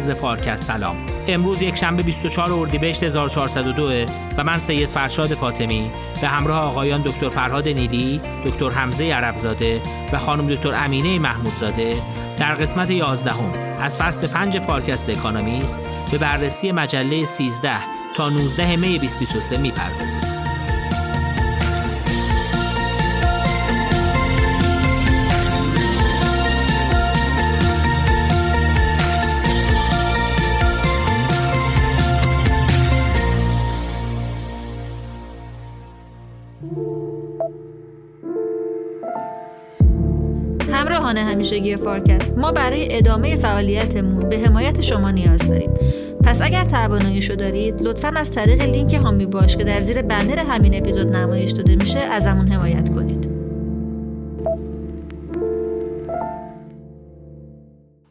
از فارکست سلام امروز یک شنبه 24 اردیبهشت 1402 و من سید فرشاد فاطمی به همراه آقایان دکتر فرهاد نیلی، دکتر حمزه عربزاده و خانم دکتر امینه محمودزاده در قسمت 11 هم از فصل 5 فارکست اکانومیست به بررسی مجله 13 تا 19 می 2023 می‌پردازیم. همیشگی فارکست. ما برای ادامه فعالیتمون به حمایت شما نیاز داریم. پس اگر تواناییشو دارید لطفا از طریق لینک حامی باش که در زیر بنر همین اپیزود نمایش داده میشه ازمون حمایت کنید.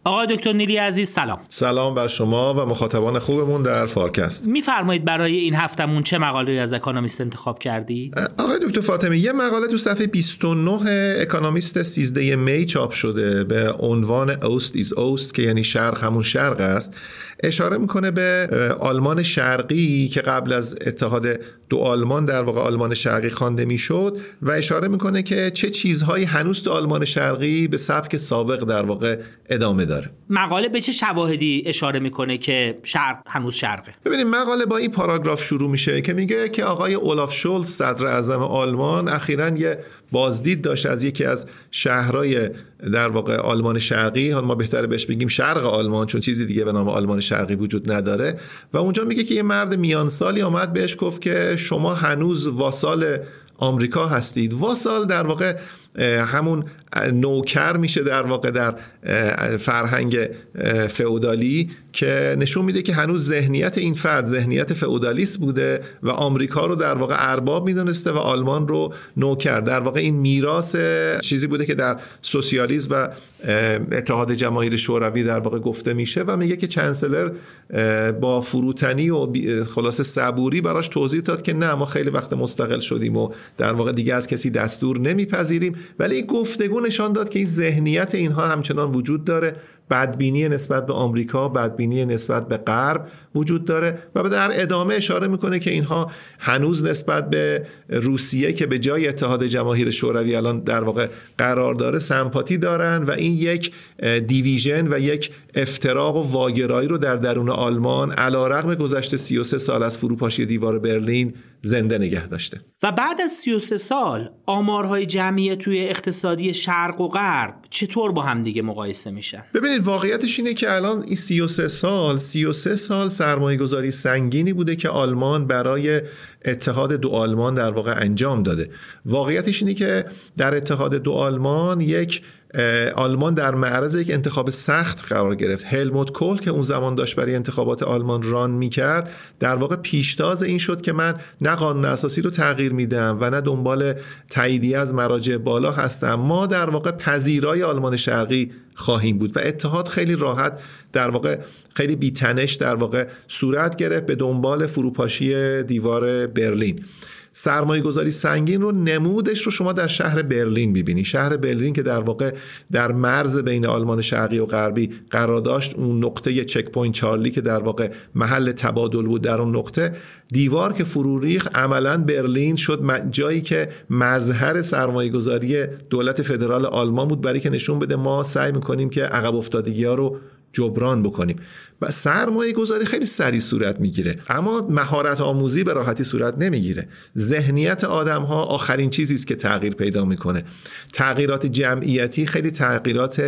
آقای دکتر نیلی عزیز سلام. سلام بر شما و مخاطبان خوبمون در فارکست. میفرمایید برای این هفتمون چه مقاله از اکانومیست انتخاب کردی؟ آقای دکتر فاطمی یه مقاله تو صفحه 29 اکانومیست 13 می چاپ شده به عنوان Ost is Ost که یعنی شرق همون شرق است. اشاره می‌کنه به آلمان شرقی که قبل از اتحاد دو آلمان در واقع آلمان شرقی خوانده می‌شد و اشاره می‌کنه که چه چیزهایی هنوز تو آلمان شرقی به سبک سابق در واقع ادامه داره. مقاله به چه شواهدی اشاره می‌کنه که شرق هنوز شرقه؟ ببینید مقاله با این پاراگراف شروع میشه که میگه که آقای اولاف شولز صدر اعظم آلمان اخیرا یه بازدید داشت از یکی از شهرهای در واقع آلمان شرقی. حالا ما بهتره بهش بگیم شرق آلمان چون چیزی دیگه به نام آلمان شرقی وجود نداره. و اونجا میگه که یه مرد میان سالی آمد بهش گفت که شما هنوز واسال آمریکا هستید. واسال در واقع همون نوکر میشه در واقع در فرهنگ فئودالی که نشون میده که هنوز ذهنیت این فرد ذهنیت فئودالیست بوده و آمریکا رو در واقع ارباب می‌دونسته و آلمان رو نوکر. در واقع این میراث چیزی بوده که در سوسیالیسم و اتحاد جماهیر شوروی در واقع گفته میشه و میگه که چنسلر با فروتنی و خلاصه صبوری براش توضیح داد که نه ما خیلی وقت مستقل شدیم و در واقع دیگه از کسی دستور نمیپذیریم. ولی این گفتگو نشان داد که این ذهنیت اینها همچنان وجود داره. بدبینی نسبت به آمریکا بدبینی نسبت به غرب وجود داره و در ادامه اشاره می‌کنه که اینها هنوز نسبت به روسیه که به جای اتحاد جماهیر شوروی الان در واقع قرار داره سمپاتی دارن و این یک دیویژن و یک افتراق و واگرایی رو در درون آلمان علا رقم گذشته 33 سال از فروپاشی دیوار برلین زنده نگه داشته. و بعد از 33 سال آمارهای جمعی توی اقتصادی شرق و غرب چطور با هم دیگه مقایسه میشن؟ ببینید واقعیتش اینه که الان این 33 سال 33 سال سرمایه گذاری سنگینی بوده که آلمان برای اتحاد دو آلمان در واقع انجام داده. واقعیتش اینه که در اتحاد دو آلمان یک آلمان در معرض یک انتخاب سخت قرار گرفت. هلموت کول که اون زمان داشت برای انتخابات آلمان ران می‌کرد در واقع پیشتاز این شد که من نه قانون اساسی رو تغییر میدم و نه دنبال تاییدیه از مراجع بالا هستم. ما در واقع پذیرای آلمان شرقی خواهیم بود و اتحاد خیلی راحت در واقع خیلی بی‌تنش در واقع صورت گرفت به دنبال فروپاشی دیوار برلین. سرمایه گذاری سنگین رو نمودش رو شما در شهر برلین ببینی شهر برلین که در واقع در مرز بین آلمان شرقی و غربی قرار داشت اون نقطه چک پوینت چارلی که در واقع محل تبادل بود در اون نقطه دیوار که فرو ریخت عملا برلین شد جایی که مظهر سرمایه گذاری دولت فدرال آلمان بود برای که نشون بده ما سعی می‌کنیم که عقب افتادگی ها رو جبران بکنیم. و سرمایه گذاری خیلی سریع صورت می‌گیره. اما مهارت آموزی به راحتی صورت نمی‌گیره. ذهنیت آدم ها آخرین چیزی است که تغییر پیدا می‌کنه. تغییرات جمعیتی خیلی تغییرات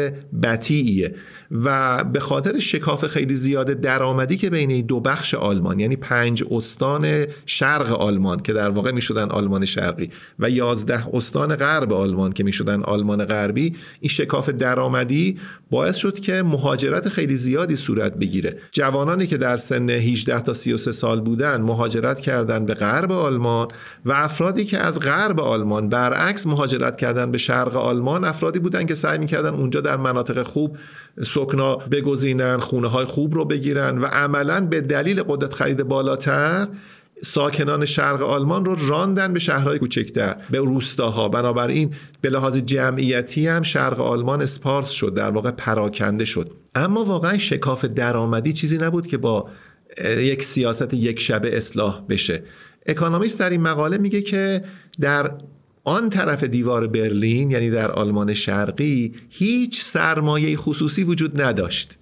بطیئیه و به خاطر شکاف خیلی زیاد درآمدی که بین دو بخش آلمان یعنی پنج استان شرق آلمان که در واقع می‌شدن آلمان شرقی و یازده استان غرب آلمان که می‌شدن آلمان غربی این شکاف درآمدی باعث شد که مهاجرت خیلی زیادی صورت بگیره. جوانانی که در سن 18 تا 33 سال بودن مهاجرت کردن به غرب آلمان و افرادی که از غرب آلمان برعکس مهاجرت کردن به شرق آلمان افرادی بودن که سعی می‌کردن اونجا در مناطق خوب سکنا بگزینن خونه های خوب رو بگیرن و عملا به دلیل قدرت خرید بالاتر ساکنان شرق آلمان رو راندن به شهرهای کوچکتر به روستاها. بنابراین به لحاظ جمعیتی هم شرق آلمان اسپارس شد در واقع پراکنده شد. اما واقعا شکاف درآمدی چیزی نبود که با یک سیاست یک شبه اصلاح بشه. اکانومیست در این مقاله میگه که در آن طرف دیوار برلین یعنی در آلمان شرقی هیچ سرمایه خصوصی وجود نداشت.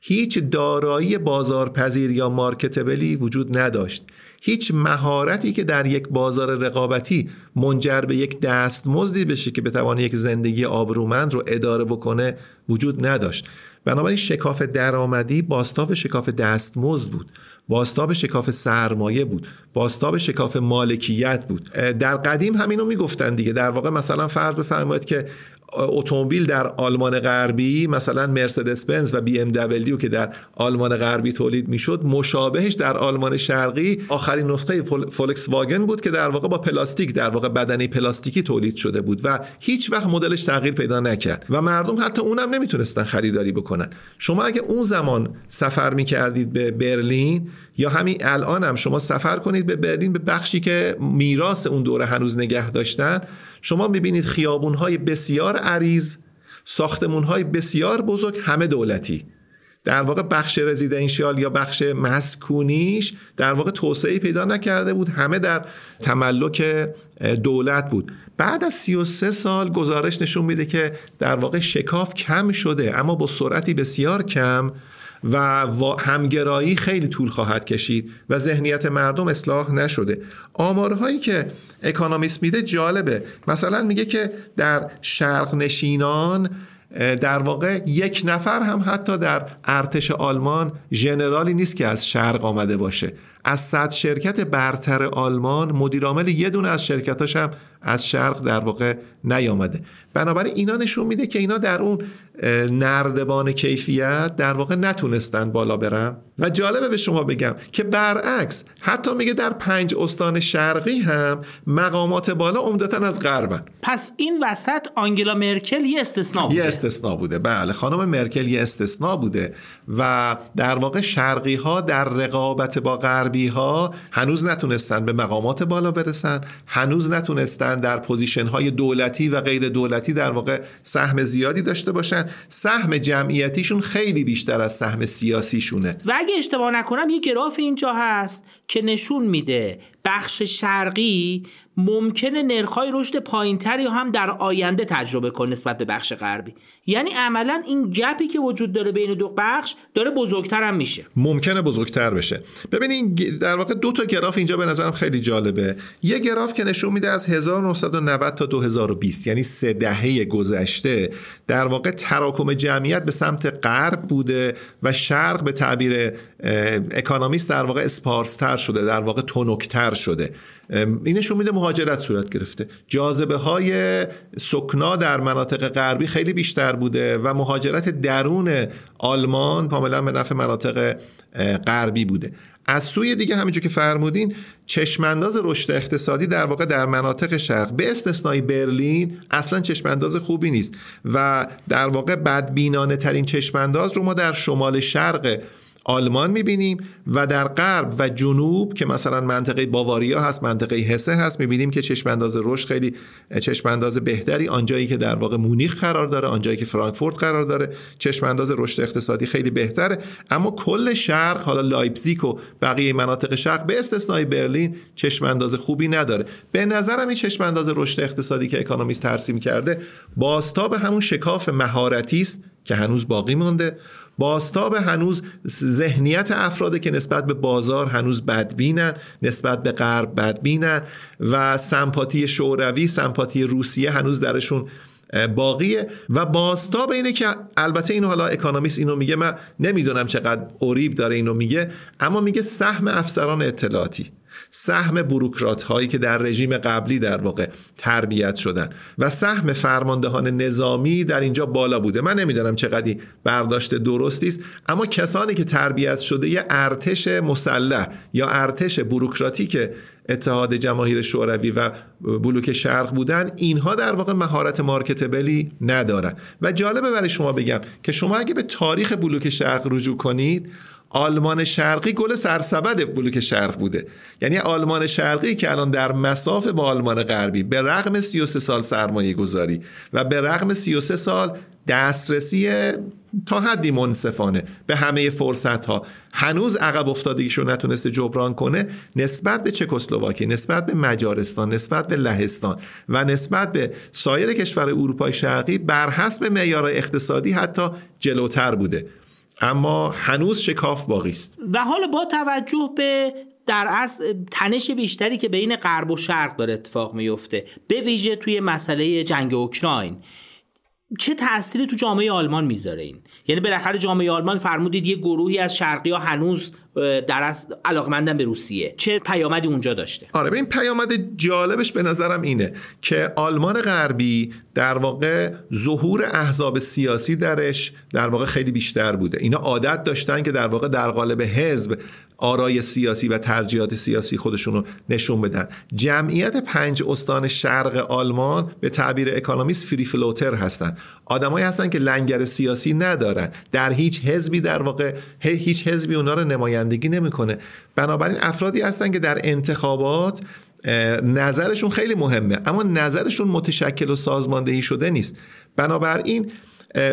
هیچ دارایی بازارپذیر یا مارکتبلی وجود نداشت. هیچ مهارتی که در یک بازار رقابتی منجر به یک دستمزدی بشه که بتوانه یک زندگی آبرومند رو اداره بکنه وجود نداشت. بنابراین شکاف درآمدی باستاب شکاف دستمزد بود. باستاب شکاف سرمایه بود. باستاب شکاف مالکیت بود. در قدیم همینو می‌گفتن دیگه. در واقع مثلا فرض بفرمایید که اتومبیل در آلمان غربی مثلا مرسدس بنز و بی ام دبلیو که در آلمان غربی تولید می‌شد مشابهش در آلمان شرقی آخرین نسخه فولکس واگن بود که در واقع با پلاستیک در واقع بدنه پلاستیکی تولید شده بود و هیچ وقت مدلش تغییر پیدا نکرد و مردم حتی اونم نمی‌تونستن خریداری بکنن. شما اگه اون زمان سفر می‌کردید به برلین یا همین الان هم شما سفر کنید به برلین به بخشی که میراث اون دوره هنوز نگه داشتن شما می‌بینید خیابون های بسیار عریض ساختمون های بسیار بزرگ همه دولتی. در واقع بخش رزیدنشیال یا بخش مسکونیش در واقع توسعه پیدا نکرده بود همه در تملک دولت بود. بعد از 33 سال گزارش نشون میده که در واقع شکاف کم شده اما با سرعتی بسیار کم و همگرایی خیلی طول خواهد کشید و ذهنیت مردم اصلاح نشده. آمارهایی که اکانومیست میده جالبه. مثلا میگه که در شرق نشینان در واقع یک نفر هم حتی در ارتش آلمان ژنرالی نیست که از شرق آمده باشه. از صد شرکت برتر آلمان مدیرعامل یه دونه از شرکتاش هم از شرق در واقع نیامده. بنابراین اینا نشون میده که اینا در اون نردبان کیفیت در واقع نتونستن بالا برن. و جالبه به شما بگم که برعکس حتی میگه در پنج استان شرقی هم مقامات بالا عمدتا از غربن. پس این وسط آنگلا مرکل یه استثناء بوده. یه استثناء بوده. بله خانم مرکل یه استثناء بوده. و در واقع شرقی ها در رقابت با غربی ها هنوز نتونستن به مقامات بالا برسن هنوز نتونستن در position های دولتی و غیر دولتی در واقع سهم زیادی داشته باشن. سهم جمعیتیشون خیلی بیشتر از سهم سیاسیشونه. و اگه اشتباه نکنم یه گراف اینجا هست که نشون میده بخش شرقی ممکنه نرخ‌های رشد پایینتری هم در آینده تجربه کنه نسبت به بخش غربی. یعنی عملا این گپی که وجود داره بین دو بخش داره بزرگتر هم میشه. ممکنه بزرگتر بشه. ببینید در واقع دو تا گراف اینجا به نظرم خیلی جالبه. یه گراف که نشون میده از 1990 تا 2020 یعنی سه دهه گذشته در واقع تراکم جمعیت به سمت غرب بوده و شرق به تعبیر اکانومیست در واقع اسپارستر شده در واقع تنکتر شده. اینشون میده مهاجرت صورت گرفته. جاذبه های سکنا در مناطق غربی خیلی بیشتر بوده و مهاجرت درون آلمان کاملا به نفع مناطق غربی بوده. از سوی دیگه همینجور که فرمودین چشمانداز رشد اقتصادی در واقع در مناطق شرق به استثنای برلین اصلا چشمانداز خوبی نیست و در واقع بدبینانه ترین چشمانداز رو ما در شمال شرق آلمان می‌بینیم و در غرب و جنوب که مثلا منطقه باواریا هست منطقه هسه هست می‌بینیم که چشم انداز رشد خیلی چشم انداز بهتری آنجایی که در واقع مونیخ قرار داره آنجایی که فرانکفورت قرار داره چشم انداز رشد اقتصادی خیلی بهتره. اما کل شرق حالا لایپزیگ و بقیه مناطق شرق به استثنای برلین چشم انداز خوبی نداره. به نظرم این چشم انداز رشد اقتصادی که اکانومیست ترسیم کرده بازتاب همون شکاف مهارتی است که هنوز باقی مانده. بازتاب هنوز ذهنیت افراده که نسبت به بازار هنوز بدبینن نسبت به غرب بدبینن و سمپاتی شوروی سمپاتی روسیه هنوز درشون باقیه. و باستاب اینه که البته اینو حالا اکانومیست اینو میگه من نمی‌دونم چقدر اوریب داره اینو میگه اما میگه سهم افسران اطلاعاتی. سهم بروکرات هایی که در رژیم قبلی در واقع تربیت شدن. و سهم فرماندهان نظامی در اینجا بالا بوده. من نمی‌دانم چقدری برداشت درستی است اما کسانی که تربیت شده یه ارتش مسلح یا ارتش بروکراتیک اتحاد جماهیر شوروی و بلوک شرق بودن اینها در واقع مهارت مارکتبلی ندارن. و جالبه برای شما بگم که شما اگه به تاریخ بلوک شرق رجوع کنید آلمان شرقی گل سرسبد بلوک شرق بوده. یعنی آلمان شرقی که الان در مساف با آلمان غربی به رغم 33 سال سرمایه گذاری و به رغم 33 سال دسترسی تا حدی منصفانه به همه فرصت ها هنوز عقب افتادگیشو نتونسته جبران کنه نسبت به چکسلواکی نسبت به مجارستان نسبت به لهستان و نسبت به سایر کشور اروپای شرقی بر حسب معیارهای اقتصادی حتی جلوتر بوده. اما هنوز شکاف باقی است. و حالا با توجه به در اصل تنش بیشتری که بین غرب و شرق داره اتفاق میفته به ویژه توی مسئله جنگ اوکراین. چه تأثیری تو جامعه آلمان می‌ذاره این؟ یعنی بالاخره جامعه آلمان فرمودید یه گروهی از شرقی ها هنوز در اصل علاقمندن به روسیه. چه پیامدی اونجا داشته؟ آره این پیامد جالبش به نظرم اینه که آلمان غربی در واقع ظهور احزاب سیاسی درش در واقع خیلی بیشتر بوده. اینا عادت داشتن که در واقع در قالب حزب آرای سیاسی و ترجیحات سیاسی خودشون رو نشون بدن. جمعیت پنج استان شرق آلمان به تعبیر اکانومیست فری فلوتر هستن. آدمایی هستن که لنگر سیاسی ندارن. در هیچ حزبی در واقع هیچ حزبی اونا رو نمایندگی نمی‌کنه. بنابراین افرادی هستن که در انتخابات نظرشون خیلی مهمه اما نظرشون متشکل و سازماندهی شده نیست. بنابراین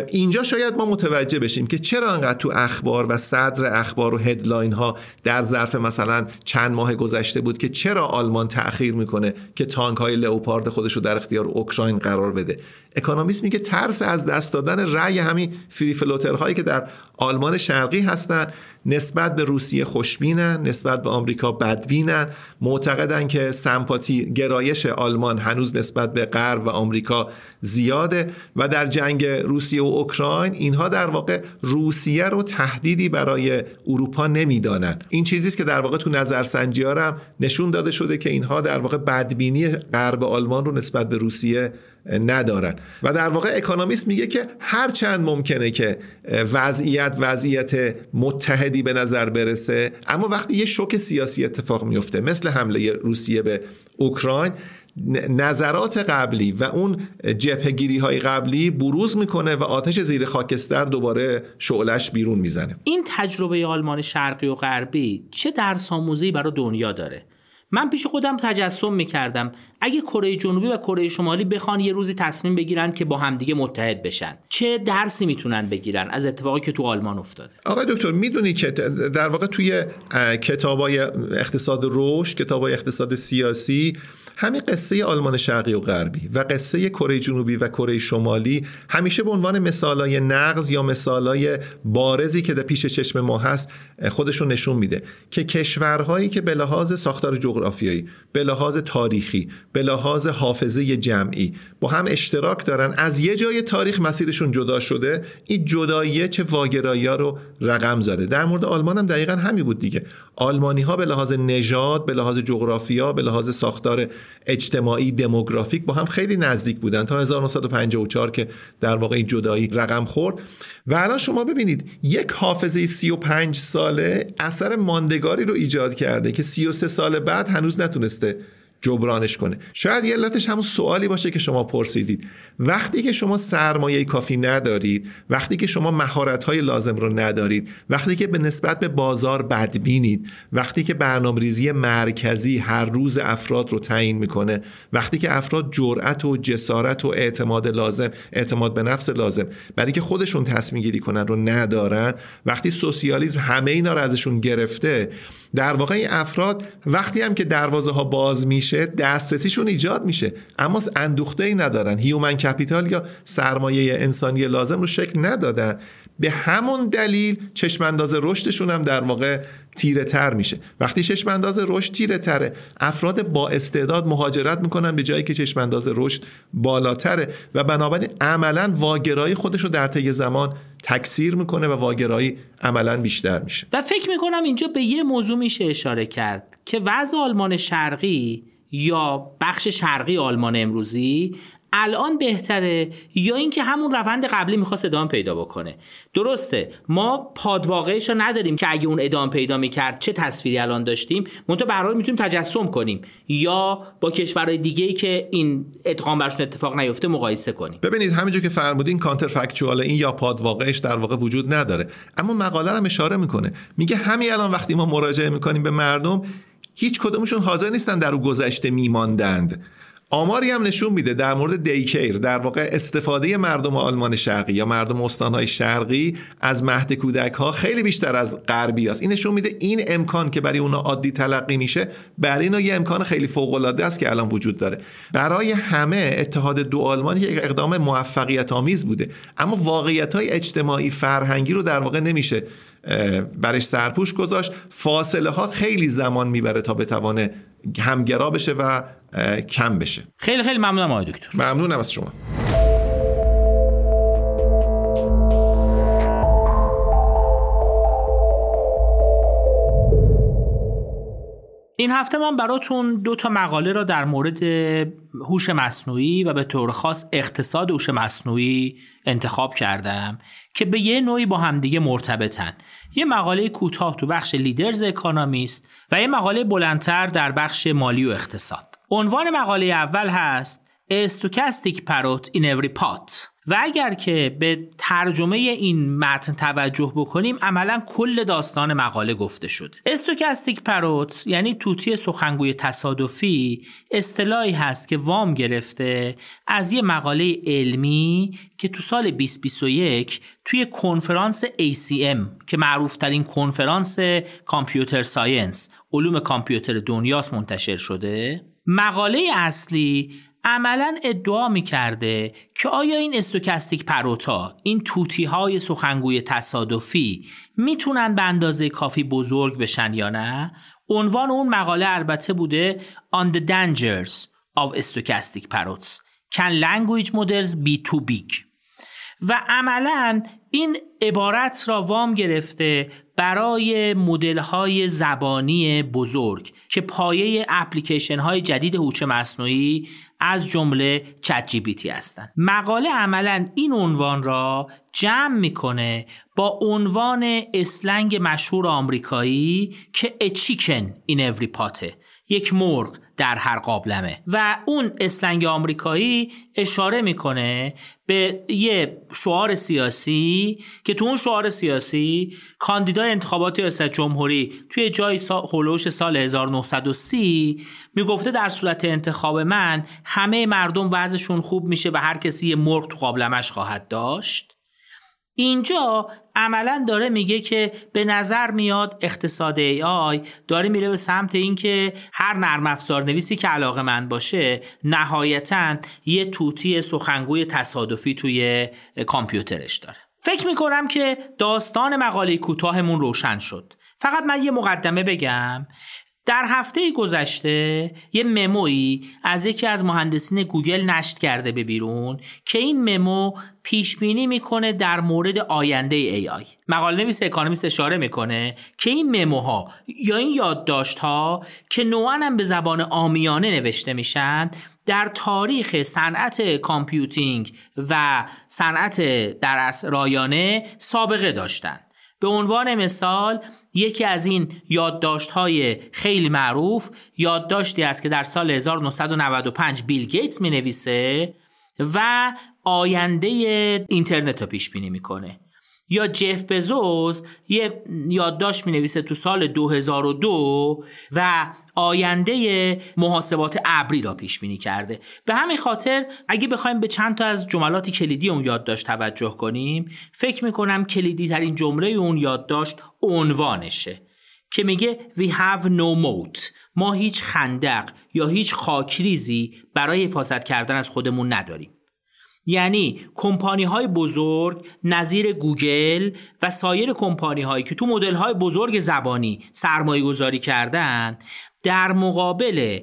اینجا شاید ما متوجه بشیم که چرا انقدر تو اخبار و صدر اخبار و هدلاین ها در ظرف مثلا چند ماه گذشته بود که چرا آلمان تأخیر می‌کنه که تانک های لئوپارد خودش رو در اختیار اوکراین قرار بده؟ اکانومیست میگه ترس از دست دادن رأی همین فری هایی که در آلمان شرقی هستن نسبت به روسیه خوشبینن نسبت به آمریکا بدبینن. معتقدن که سمپاتی گرایش آلمان هنوز نسبت به غرب و آمریکا زیاده و در جنگ روسیه و اوکراین اینها در واقع روسیه رو تهدیدی برای اروپا نمی‌دانن. این چیزی است که در واقع تو نظرسنجی ها نشون داده شده که اینها در واقع بدبینی غرب آلمان رو نسبت به روسیه ندارن. و در واقع اکانومیست میگه که هر چند ممکنه که وضعیت وضعیت متحدی به نظر برسه اما وقتی یه شوک سیاسی اتفاق میفته مثل حمله روسیه به اوکراین نظرات قبلی و اون جبهگیری های قبلی بروز می‌کنه و آتش زیر خاکستر دوباره شعلش بیرون می‌زنه. این تجربه آلمان شرقی و غربی چه درس آموزی برای دنیا داره؟ من پیش خودم تجسم می‌کردم. اگه کره جنوبی و کره شمالی بخوان یه روزی تصمیم بگیرن که با همدیگه متحد بشن. چه درسی می‌تونن بگیرن از اتفاقی که تو آلمان افتاده؟ آقای دکتر می‌دونی که در واقع توی کتابای اقتصاد رشد کتابای اقتصاد سیاسی همین قصه آلمان شرقی و غربی و قصه کره جنوبی و کره شمالی همیشه به عنوان مثالای نقض یا مثالای بارزی که در پیش چشم ما هست خودشون نشون میده که کشورهایی که به لحاظ ساختار جغرافیایی به لحاظ تاریخی به لحاظ حافظه جمعی با هم اشتراک دارن از یه جای تاریخ مسیرشون جدا شده این جداییه چه واگرایی رو رقم زده. در مورد آلمان هم دقیقا همین بود دیگه. آلمانی ها به لحاظ نژاد به لحاظ جغرافیا به لحاظ ساختار اجتماعی دموگرافیک با هم خیلی نزدیک بودن تا 1954 که در واقع این جدایی رقم خورد. و الان شما ببینید یک حافظه 35 ساله اثر ماندگاری رو ایجاد کرده که 33 سال بعد هنوز نتونسته جبرانش کنه. شاید یه علتش همون سوالی باشه که شما پرسیدید. وقتی که شما سرمایه کافی ندارید وقتی که شما مهارت های لازم رو ندارید وقتی که به نسبت به بازار بدبینید وقتی که برنامه‌ریزی مرکزی هر روز افراد رو تعیین می‌کنه وقتی که افراد جرأت و جسارت و اعتماد لازم اعتماد به نفس لازم برای که خودشون تصمیم گیری کنن رو ندارن وقتی سوسیالیسم همه اینا رو ازشون گرفته در واقع این افراد وقتی هم که دروازه ها باز میشه دسترسیشون ایجاد میشه. اما اندوخته ای ندارن. هیومن کپیتال یا سرمایه انسانی لازم رو شکل ندادن. به همون دلیل چشمانداز رشدشون هم در واقع تیره تر میشه. وقتی چشمانداز رشد تیره تره افراد با استعداد مهاجرت می‌کنن به جایی که چشمانداز رشد بالاتره و بنابراین عملا واگرایی خودش رو در طی زمان تکثیر می‌کنه و واگرایی عملا بیشتر میشه. و فکر می‌کنم اینجا به یه موضوع میشه اشاره کرد که وضع آلمان شرقی یا بخش شرقی آلمان امروزی الان بهتره؟ یا اینکه همون روند قبلی می‌خواست ادامه پیدا بکنه. درسته ما پادواقعش رو نداریم که اگه اون ادامه پیدا می‌کرد چه تصویری الان داشتیم. منتها به هر می‌تونیم تجسم کنیم. یا با کشورهای دیگه ای که این ادغام برشون اتفاق نیفته مقایسه کنیم. ببینید همینجور که فرمودین کانتر فکچوال این یا پادواقعش در واقع وجود نداره. اما مقاله هم اشاره می‌کنه. میگه همین الان وقتی ما مراجعه می‌کنیم به مردم هیچ کدومشون حاضر نیستن در او گذشته میماندند. آماری هم نشون میده در مورد دیکیر در واقع استفاده مردم آلمان شرقی یا مردم استانهای شرقی از مهد کودک ها خیلی بیشتر از غربی است. این نشون میده این امکان که برای اونا عادی تلقی میشه برای اینا یه امکان خیلی فوق العاده است که الان وجود داره. برای همه اتحاد دو آلمان یک اقدام موفقیت آمیز بوده. اما واقعیت های اجتماعی فرهنگی رو در واقع نمیشه برش سرپوش گذاشت. فاصله ها خیلی زمان می‌بره تا بتوانه همگرا بشه و کم بشه. خیلی خیلی ممنونم آقای دکتر. ممنونم از شما. این هفته من براتون دو تا مقاله را در مورد هوش مصنوعی و به طور خاص اقتصاد هوش مصنوعی انتخاب کردم که به یه نوعی با همدیگه مرتبطن. یه مقاله کوتاه تو بخش Leaders اکانومیست و یه مقاله بلندتر در بخش مالی و اقتصاد. عنوان مقاله اول هست stochastic parrot in every pot. و اگر که به ترجمه این متن توجه بکنیم عملا کل داستان مقاله گفته شد. stochastic parrot یعنی طوطی سخنگوی تصادفی اصطلاحی هست که وام گرفته از یه مقاله علمی که تو سال 2021 توی کنفرانس ACM که معروفترین کنفرانس computer science علوم کامپیوتر دنیاست منتشر شده. مقاله اصلی عملا ادعا می کرده که آیا این stochastic parrot ا این طوطی های سخنگوی تصادفی می‌تونن به اندازه کافی بزرگ بشن یا نه؟ عنوان اون مقاله البته بوده On the Dangers of Stochastic Parrots Can Language Models Be Too Big? و عملا این عبارت را وام گرفته برای مدل های زبانی بزرگ که پایه اپلیکیشن های جدید هوش مصنوعی از جمله چت جی بی تی هستند. مقاله عملا این عنوان را جمع می‌کنه با عنوان اسلنگ مشهور آمریکایی که chicken in every pot یک مرغ در هر قابلمه. و اون اسلنگ آمریکایی اشاره می‌کنه به یه شعار سیاسی که تو اون شعار سیاسی کاندیدای انتخابات ریاست جمهوری توی جای سا... سال 1930 می‌گفته در صورت انتخاب من همه مردم وضعشون خوب میشه و هر کسی یه مرغ تو قابلمش خواهد داشت. اینجا عملا داره میگه که به نظر میاد اقتصاد ای آی داره میره به سمت اینکه هر نرم افزار نویسی که علاقه‌مند باشه نهایتا یه طوطی سخنگوی تصادفی توی کامپیوترش داره. فکر می‌کنم که داستان مقاله کوتاهمون روشن شد. فقط من یه مقدمه بگم. در هفته گذشته یه memo یی از یکی از مهندسین گوگل نشت کرده به بیرون که این memo پیش بینی می‌کنه در مورد آینده AI مقاله نویس اکانومیست اشاره می‌کنه که این memo ها یا این یادداشت ها که نوعا هم به زبان عامیانه نوشته میشن در تاریخ صنعت computing و صنعت در رایانه سابقه داشتند به عنوان مثال یکی از این یادداشت های خیلی معروف یادداشتی است که در سال 1995 بیل گیتس می نویسه و آینده اینترنت رو پیش بینی می‌کنه. یا جف بزوز یه یادداشت می نویسه تو سال 2002 و آینده محاسبات ابری را پیش بینی کرده. به همین خاطر اگه بخوایم به چند تا از جملات کلیدی اون یادداشت توجه کنیم فکر می‌کنم کلیدی ترین جمله اون یادداشت عنوانشه که میگه we have no moat ما هیچ خندق یا هیچ خاکریزی برای حفاظت کردن از خودمون نداریم. یعنی کمپانی های بزرگ نظیر گوگل و سایر کمپانی هایی که تو مدل های بزرگ زبانی سرمایه گذاری کردن در مقابل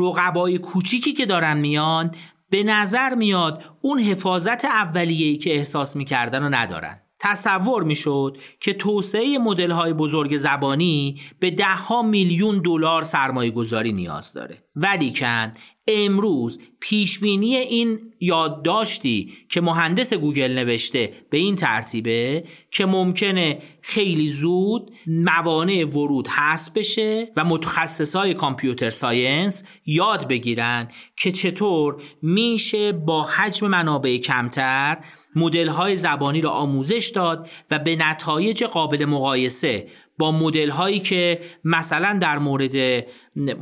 رقبای کوچیکی که دارن میان به نظر میاد اون حفاظت اولیه‌ای که احساس می‌کردن رو ندارن. تصور می‌شد که توسعه مدل های بزرگ زبانی به ده ها میلیون دلار سرمایه گذاری نیاز داره. ولیکن امروز پیشبینی این یادداشتی که مهندس گوگل نوشته به این ترتیبه که ممکنه خیلی زود موانع ورود حذف بشه و متخصصای computer science یاد بگیرن که چطور میشه با حجم منابع کمتر مدل های زبانی را آموزش داد و به نتایج قابل مقایسه با مدل هایی که مثلا در مورد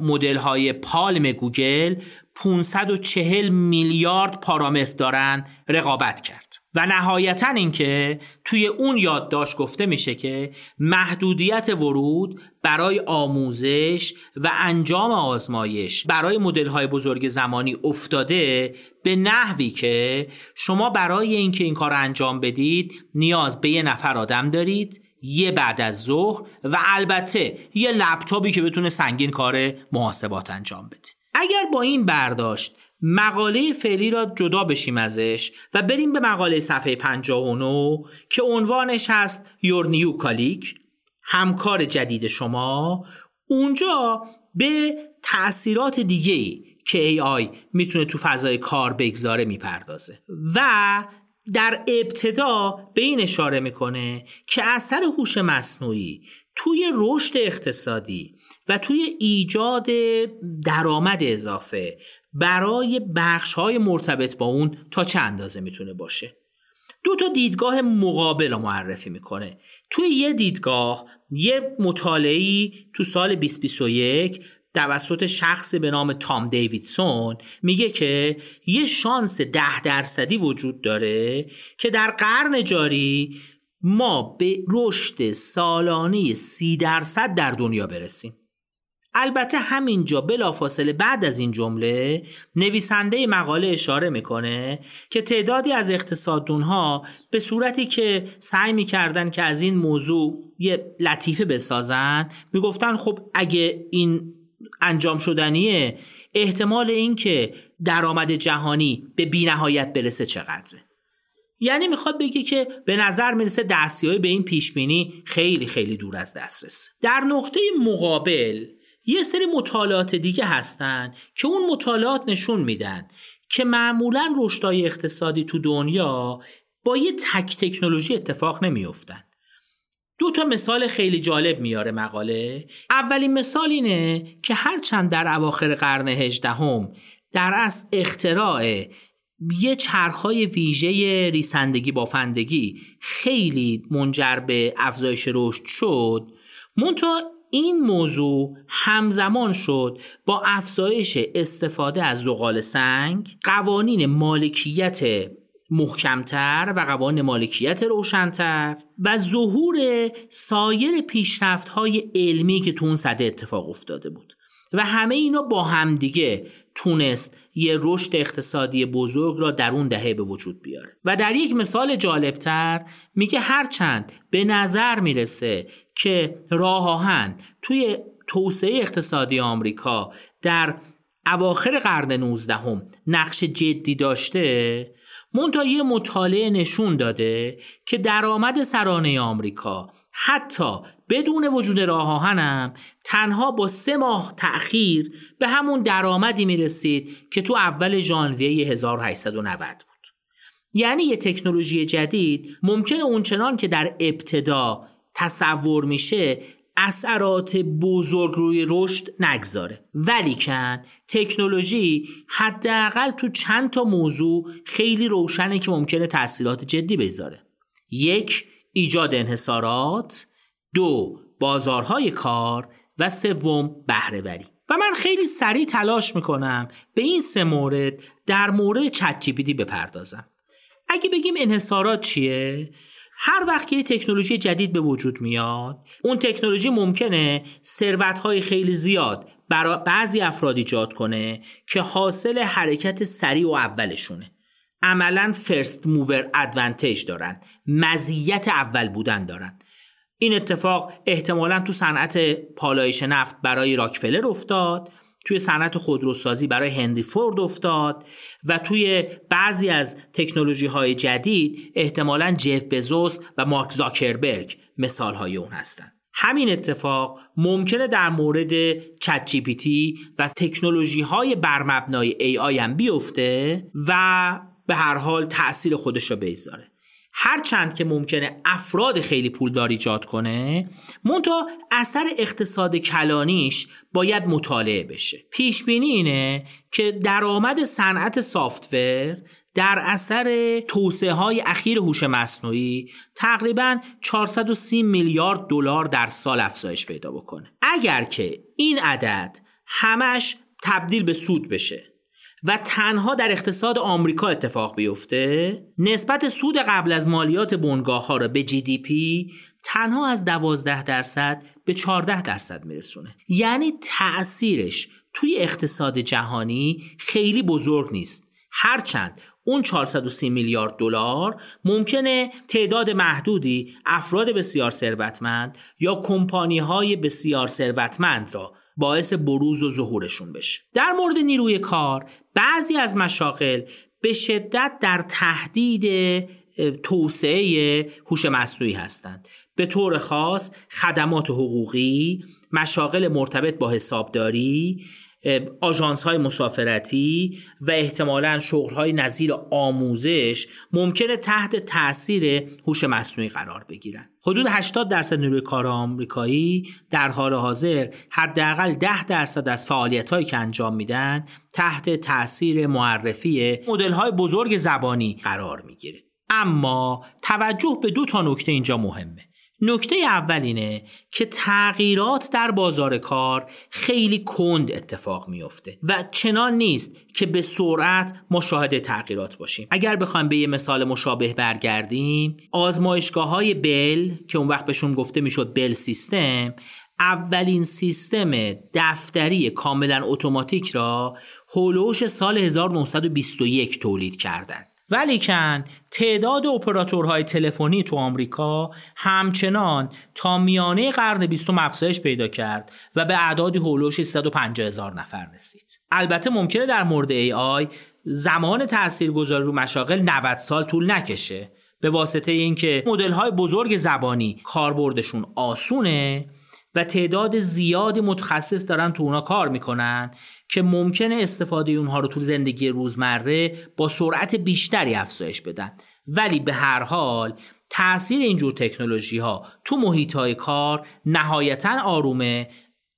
مدل های پالم گوگل 540 میلیارد پارامتر دارن رقابت کرد. و نهایتا اینکه توی اون یادداشت گفته میشه که محدودیت ورود برای آموزش و انجام آزمایش برای مدل های بزرگ زمانی افتاده به نحوی که شما برای اینکه این کار انجام بدید نیاز به یه نفر آدم دارید یه بعد از ظهر و البته یه لپتاپی که بتونه سنگین کار محاسبات انجام بده. اگر با این برداشت مقاله فعلی را جدا بشیم ازش و بریم به مقاله صفحه 59 که عنوانش هست یور نیو کالیک همکار جدید شما اونجا به تأثیرات دیگه که AI می‌تونه تو فضای کار بگذاره می‌پردازه. و در ابتدا به این اشاره می‌کنه که اثر هوش مصنوعی توی رشد اقتصادی و توی ایجاد درآمد اضافه برای بخش های مرتبط با اون تا چه اندازه می‌تونه باشه. دو تا دیدگاه مقابل رو معرفی می‌کنه. توی یه دیدگاه یه مطالعی تو سال 2021 توسط شخص به نام تام دیویدسون میگه که یه شانس ده درصدی وجود داره که در قرن جاری ما به رشد سالانه سی درصد در دنیا برسیم. البته همینجا بلافاصله بعد از این جمله نویسنده مقاله اشاره می‌کنه که تعدادی از اقتصادونها به صورتی که سعی می‌کردن که از این موضوع یه لطیفه بسازن می‌گفتن خب اگه این انجام شدنیه. احتمال اینکه درآمد جهانی به بینهایت برسه چقدره. یعنی می‌خواد بگه که به نظر می‌رسه دستیابی به این پیشبینی خیلی خیلی دور از دسترسه در نقطه مقابل یه سری مطالعات دیگه هستن که اون مطالعات نشون میدن که معمولا رشدای اقتصادی تو دنیا با یه تک تکنولوژی اتفاق نمیافتن. دو تا مثال خیلی جالب میاره مقاله. اولین مثال اینه که هرچند در اواخر قرن هجدهم در از اختراع یه چرخهای ویژه ریسندگی بافندگی خیلی منجر به افزایش رشد شد منتها این موضوع همزمان شد با افزایش استفاده از زغال سنگ قوانین مالکیت محکمتر و قوانین مالکیت روشنتر و ظهور سایر پیشرفت های علمی که تو اون صده اتفاق افتاده بود. و همه اینا با همدیگه تونست یه رشد اقتصادی بزرگ را در اون دهه به وجود بیاره. و در یک مثال جالبتر میگه هرچند به نظر می‌رسه که راه آهن توی توسعه اقتصادی آمریکا در اواخر قرن 19 هم نقش جدی داشته منتها یه مطالعه نشون داده که درآمد سرانه آمریکا حتی بدون وجود راه آهنم تنها با سه ماه تأخیر به همون درآمدی می رسید که تو اول ژانویه 1890 بود. یعنی یه تکنولوژی جدید ممکنه اونچنان که در ابتدا تصور میشه اثرات بزرگ روی رشد نگذاره. ولیکن تکنولوژی حداقل تو چند تا موضوع خیلی روشنه که ممکنه تاثیرات جدی بذاره یک ایجاد انحصارات. دو بازارهای کار. و سوم بهرهوری. و من خیلی سریع تلاش می‌کنم به این سه مورد در مورد چت بپردازم. اگه بگیم انحصارات چیه؟ هر وقت که یه تکنولوژی جدید به وجود میاد اون تکنولوژی ممکنه ثروت‌های خیلی زیاد برای بعضی افراد ایجاد کنه که حاصل حرکت سریع و اولشونه. عملا first mover advantage دارن مزیت اول بودن دارن. این اتفاق احتمالا تو صنعت پالایش نفت برای راکفلر افتاد. توی صنعت خودروسازی برای هنری فورد افتاد و توی بعضی از تکنولوژی های جدید احتمالا جف بزوس و مارک زاکربرگ مثال های اون هستن. همین اتفاق ممکنه در مورد چت جی پی تی و تکنولوژی های برمبنای AI هم بیفته و به هر حال تاثیر خودش رو بگذاره. هرچند که ممکنه افراد خیلی پولدار ایجاد کنه منتها اثر اقتصاد کلانیش باید مطالعه بشه. پیش بینی اینه که درآمد صنعت سافتور در اثر توسعه های اخیر هوش مصنوعی تقریبا 430 میلیارد دلار در سال افزایش پیدا بکنه. اگر که این عدد همش تبدیل به سود بشه و تنها در اقتصاد آمریکا اتفاق بیفته نسبت سود قبل از مالیات بنگاه ها را به جی دی پی تنها از 12 درصد به 14 درصد میرسونه. یعنی تأثیرش توی اقتصاد جهانی خیلی بزرگ نیست. هرچند اون 430 میلیارد دلار ممکنه تعداد محدودی افراد بسیار ثروتمند یا کمپانی های بسیار ثروتمند را باعث بروز و ظهورشون بشه. در مورد نیروی کار بعضی از مشاغل به شدت در تهدید توسعه هوش مصنوعی هستند. به طور خاص خدمات حقوقی مشاغل مرتبط با حسابداری آژانس های مسافرتی و احتمالا شغل های نظیر آموزش ممکنه تحت تاثیر هوش مصنوعی قرار بگیرن. حدود 80 درصد نیروی کار آمریکایی در حال حاضر حداقل 10 درصد از فعالیت هایی که انجام میدن تحت تاثیر معرفی مدل های بزرگ زبانی قرار می‌گیره. اما توجه به دو تا نکته اینجا مهمه. نکته اول اینه که تغییرات در بازار کار خیلی کند اتفاق میفته و چنان نیست که به سرعت مشاهده تغییرات باشیم. اگر بخوایم به یه مثال مشابه برگردیم آزمایشگاه های بل که اون وقت بهشون گفته می‌شد بل سیستم اولین سیستم دفتری کاملا اتوماتیک را هولوش سال 1921 تولید کردند ولیکن تعداد اپراتورهای تلفنی تو آمریکا همچنان تا میانه قرن بیستم افزایش پیدا کرد و به اعدادی هولوش 150 هزار نفر رسید. البته ممکنه در مورد AI زمان تاثیرگذاری رو مشاغل 90 سال طول نکشه به واسطه اینکه مدل بزرگ زبانی کاربردشون آسونه و تعداد زیادی متخصص دارن تو اونا کار می‌کنن که ممکنه استفاده اونها رو تو زندگی روزمره با سرعت بیشتری افزایش بدن. ولی به هر حال تاثیر اینجور تکنولوژی ها تو محیط های کار نهایتا آرومه.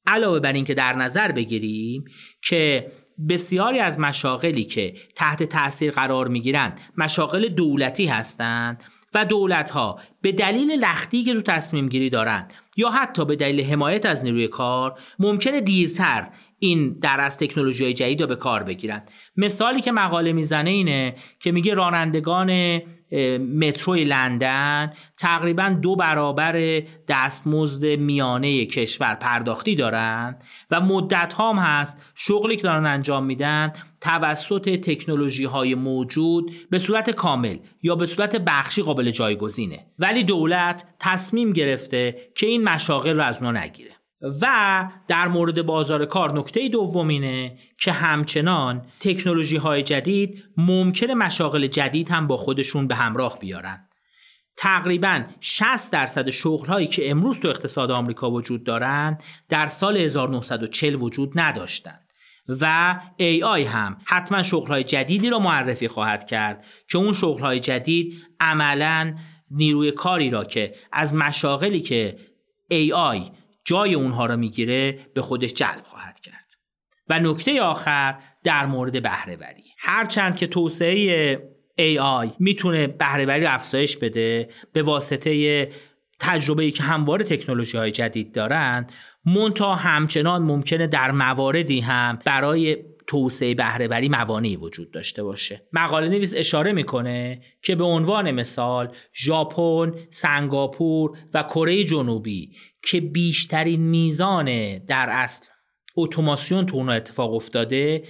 علاوه بر اینکه در نظر بگیریم که بسیاری از مشاغلی که تحت تاثیر قرار می‌گیرند مشاغل دولتی هستند و دولت ها به دلیل لختی که تو تصمیم گیری دارند یا حتی به دلیل حمایت از نیروی کار ممکنه دیرتر این در از تکنولوژی های جدید رو به کار بگیرن. مثالی که مقاله می‌زنه اینه که میگه رانندگان متروی لندن تقریبا دو برابر دستمزد میانه کشور پرداختی دارند و مدت هم هست شغلی که دارن انجام میدن توسط تکنولوژی های موجود به صورت کامل یا به صورت بخشی قابل جایگزینه. ولی دولت تصمیم گرفته که این مشاغل رو از اونا نگیره. و در مورد بازار کار نکته دوم اینه که همچنان تکنولوژی های جدید ممکنه مشاغل جدید هم با خودشون به همراه بیارن. تقریبا 60 درصد شغل هایی که امروز تو اقتصاد آمریکا وجود دارند در سال 1940 وجود نداشتند و AI هم حتما شغل های جدیدی را معرفی خواهد کرد که اون شغل های جدید عملا نیروی کاری را که از مشاغلی که AI جای اونها را می‌گیره به خودش جلب خواهد کرد. و نکته آخر در مورد بهرهوری. هرچند که توسعه AI می‌تونه بهرهوری افزایش بده به واسطه تجربه ای که همواره تکنولوژی های جدید دارند مونتا همچنان ممکنه در مواردی هم برای توسعه بهرهوری موانعی وجود داشته باشه. مقاله نویس اشاره می‌کنه که به عنوان مثال ژاپن، سنگاپور و کره جنوبی که بیشترین میزان در اصل اتوماسیون تو اونها اتفاق افتاده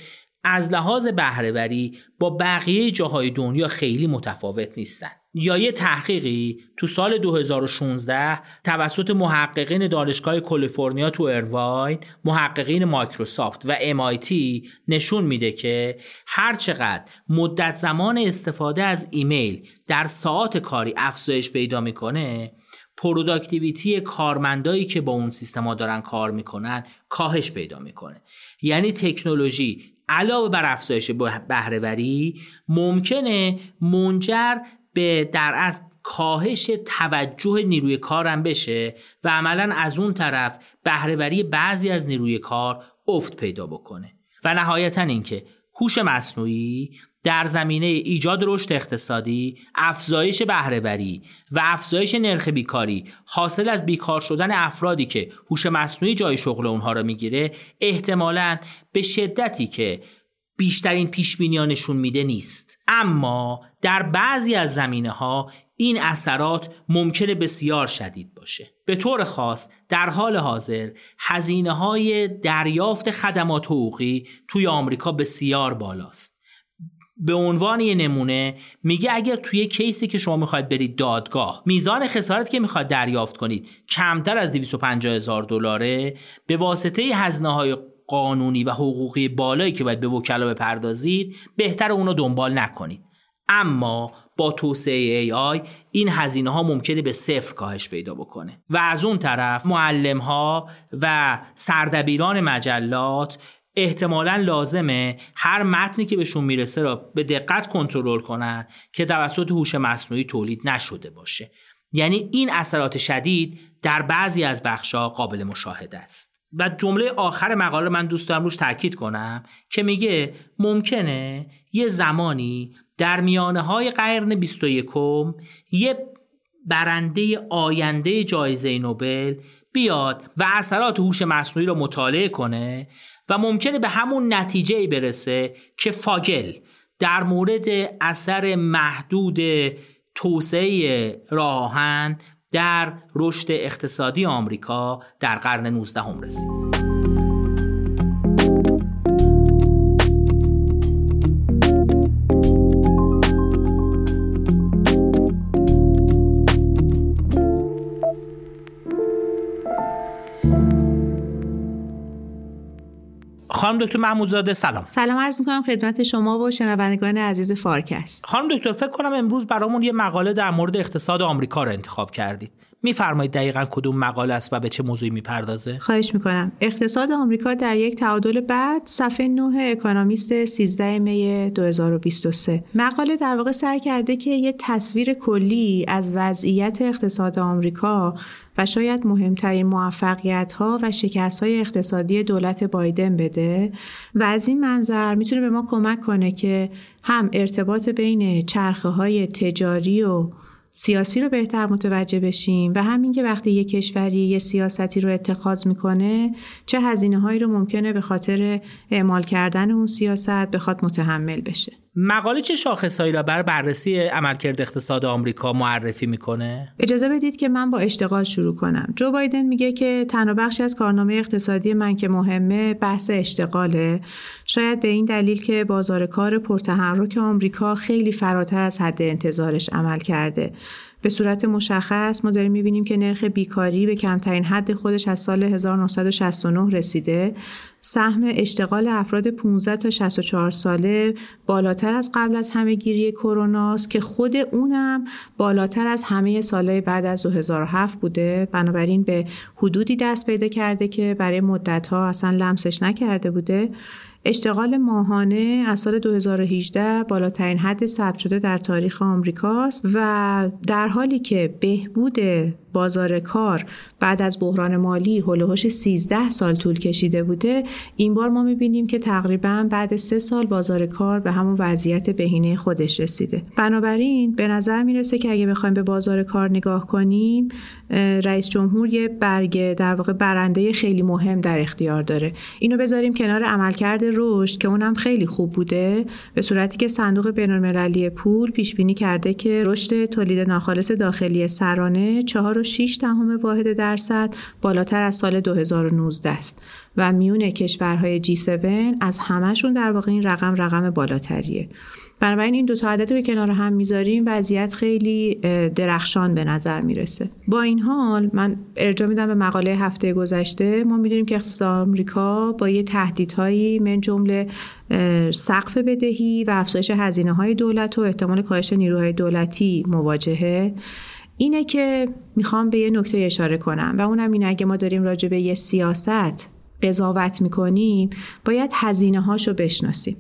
از لحاظ بهرهوری با بقیه جاهای دنیا خیلی متفاوت نیستن. یا یه تحقیقی تو سال 2016 توسط محققین دانشگاه کالیفرنیا تو ارواین محققین مایکروسافت و MIT نشون میده که هرچقدر مدت زمان استفاده از ایمیل در ساعت کاری افزایش پیدا می‌کنه productivity کارمندایی که با اون سیستما دارن کار می‌کنن کاهش پیدا می‌کنه. یعنی تکنولوژی علاوه بر افزایش بهره‌وری ممکنه منجر به در از کاهش توجه نیروی کارم بشه و عملا از اون طرف بهرهوری بعضی از نیروی کار افت پیدا بکنه. و نهایتا اینکه هوش مصنوعی در زمینه ایجاد رشد اقتصادی، افزایش بهرهوری و افزایش نرخ بیکاری حاصل از بیکار شدن افرادی که هوش مصنوعی جای شغل اونها را می‌گیره احتمالا به شدتی که بیشترین پیش نشون میده نیست. اما در بعضی از زمینه ها این اثرات ممکنه بسیار شدید باشه. به طور خاص در حال حاضر هزینه های دریافت خدمات حقوقی توی آمریکا بسیار بالاست. به عنوان یه نمونه میگه اگر توی کیسی که شما می‌خواید برید دادگاه میزان خسارت که می‌خواد دریافت کنید کمتر از 250 هزار دلاره به واسطه هزینه های قانونی و حقوقی بالایی که باید به وکلا بپردازید بهتر اونو دنبال نکنید. اما با توسعه AI این هزینه ها ممکنه به صفر کاهش پیدا بکنه. و از اون طرف معلم ها و سردبیران مجلات احتمالا لازمه هر متنی که بهشون می‌رسه را به دقت کنترل کنن که توسط هوش مصنوعی تولید نشده باشه. یعنی این اثرات شدید در بعضی از بخشها قابل مشاهده است. و جمله آخر مقاله من دوست دارم روش تاکید کنم که میگه ممکنه یه زمانی در میانه های قرن 21 یه برنده آینده جایزه نوبل بیاد و اثرات هوش مصنوعی رو مطالعه کنه و ممکنه به همون نتیجه برسه که فاگل در مورد اثر محدود توسعه راهن در رشد اقتصادی آمریکا در قرن 19 هم رسید. خانم دکتر محمودزاده سلام. سلام عرض می‌کنم خدمت شما و شنوندگان عزیز فارکست. خانم دکتر فکر کنم امروز برامون یه مقاله در مورد اقتصاد آمریکا رو انتخاب کردید. میفرمایید دقیقا کدوم مقاله است و به چه موضوعی می‌پردازه؟ خواهش می‌کنم. اقتصاد آمریکا در یک تعادل بعد صفحه 9 اکونومیست 13 می 2023 مقاله در واقع سعی کرده که یه تصویر کلی از وضعیت اقتصاد آمریکا و شاید مهمترین موفقیت ها و شکست های اقتصادی دولت بایدن بده و از این منظر می‌تونه به ما کمک کنه که هم ارتباط بین چرخه های تجاری و سیاسی رو بهتر متوجه بشیم و همین که وقتی یه کشوری یه سیاستی رو اتخاذ می‌کنه چه هزینه هایی رو ممکنه به خاطر اعمال کردن اون سیاست بخواد متحمل بشه. مقاله چه شاخصهایی را بر بررسی عملکرد اقتصاد آمریکا معرفی می‌کنه؟ اجازه بدید که من با اشتغال شروع کنم. جو بایدن میگه که تنها بخشی از کارنامه اقتصادی من که مهمه بحث اشتغاله. شاید به این دلیل که بازار کار پرتحرک آمریکا خیلی فراتر از حد انتظارش عمل کرده. به صورت مشخص ما داریم می‌بینیم که نرخ بیکاری به کمترین حد خودش از سال 1969 رسیده. سهم اشتغال افراد 15 تا 64 ساله بالاتر از قبل از همه گیری کروناست که خود اونم بالاتر از همه سالهای بعد از 2007 بوده. بنابراین به حدودی دست پیدا کرده که برای مدتها اصلا لمسش نکرده بوده. اشتغال ماهانه از سال 2018 بالاترین حد ثبت شده در تاریخ آمریکاست و در حالی که بهبود بازار کار بعد از بحران مالی هلوهاش 13 سال طول کشیده بوده این بار ما می‌بینیم که تقریبا بعد سه سال بازار کار به همون وضعیت بهینه خودش رسیده. بنابراین به نظر می‌رسه که اگه بخوایم به بازار کار نگاه کنیم رئیس جمهور یه برگ در واقع برنده خیلی مهم در اختیار داره. اینو بذاریم کنار عملکرد رشد که اونم خیلی خوب بوده به صورتی که صندوق بینالمللی پول پیش بینی کرده که رشد تولید ناخالص داخلی سرانه 4.6 دهم واحد درصد بالاتر از سال 2019 است و میون کشورهای G7 از همهشون در واقع این رقم رقم بالاتریه. بنابراین این دو تا عدد رو کنار هم می‌ذاریم وضعیت خیلی درخشان به نظر می‌رسه. با این حال من ارجاع میدم به مقاله هفته گذشته. ما می‌دونیم که اقتصاد آمریکا با یه تهدیدهایی من جمله سقف بدهی و افزایش هزینه های دولت و احتمال کاهش نیروهای دولتی مواجهه. اینه که می‌خوام به یه نکته اشاره کنم و اونم اینه اگه ما داریم راجع به یه سیاست قضاوت می‌کنیم باید هزینه هاشو بشناسیم.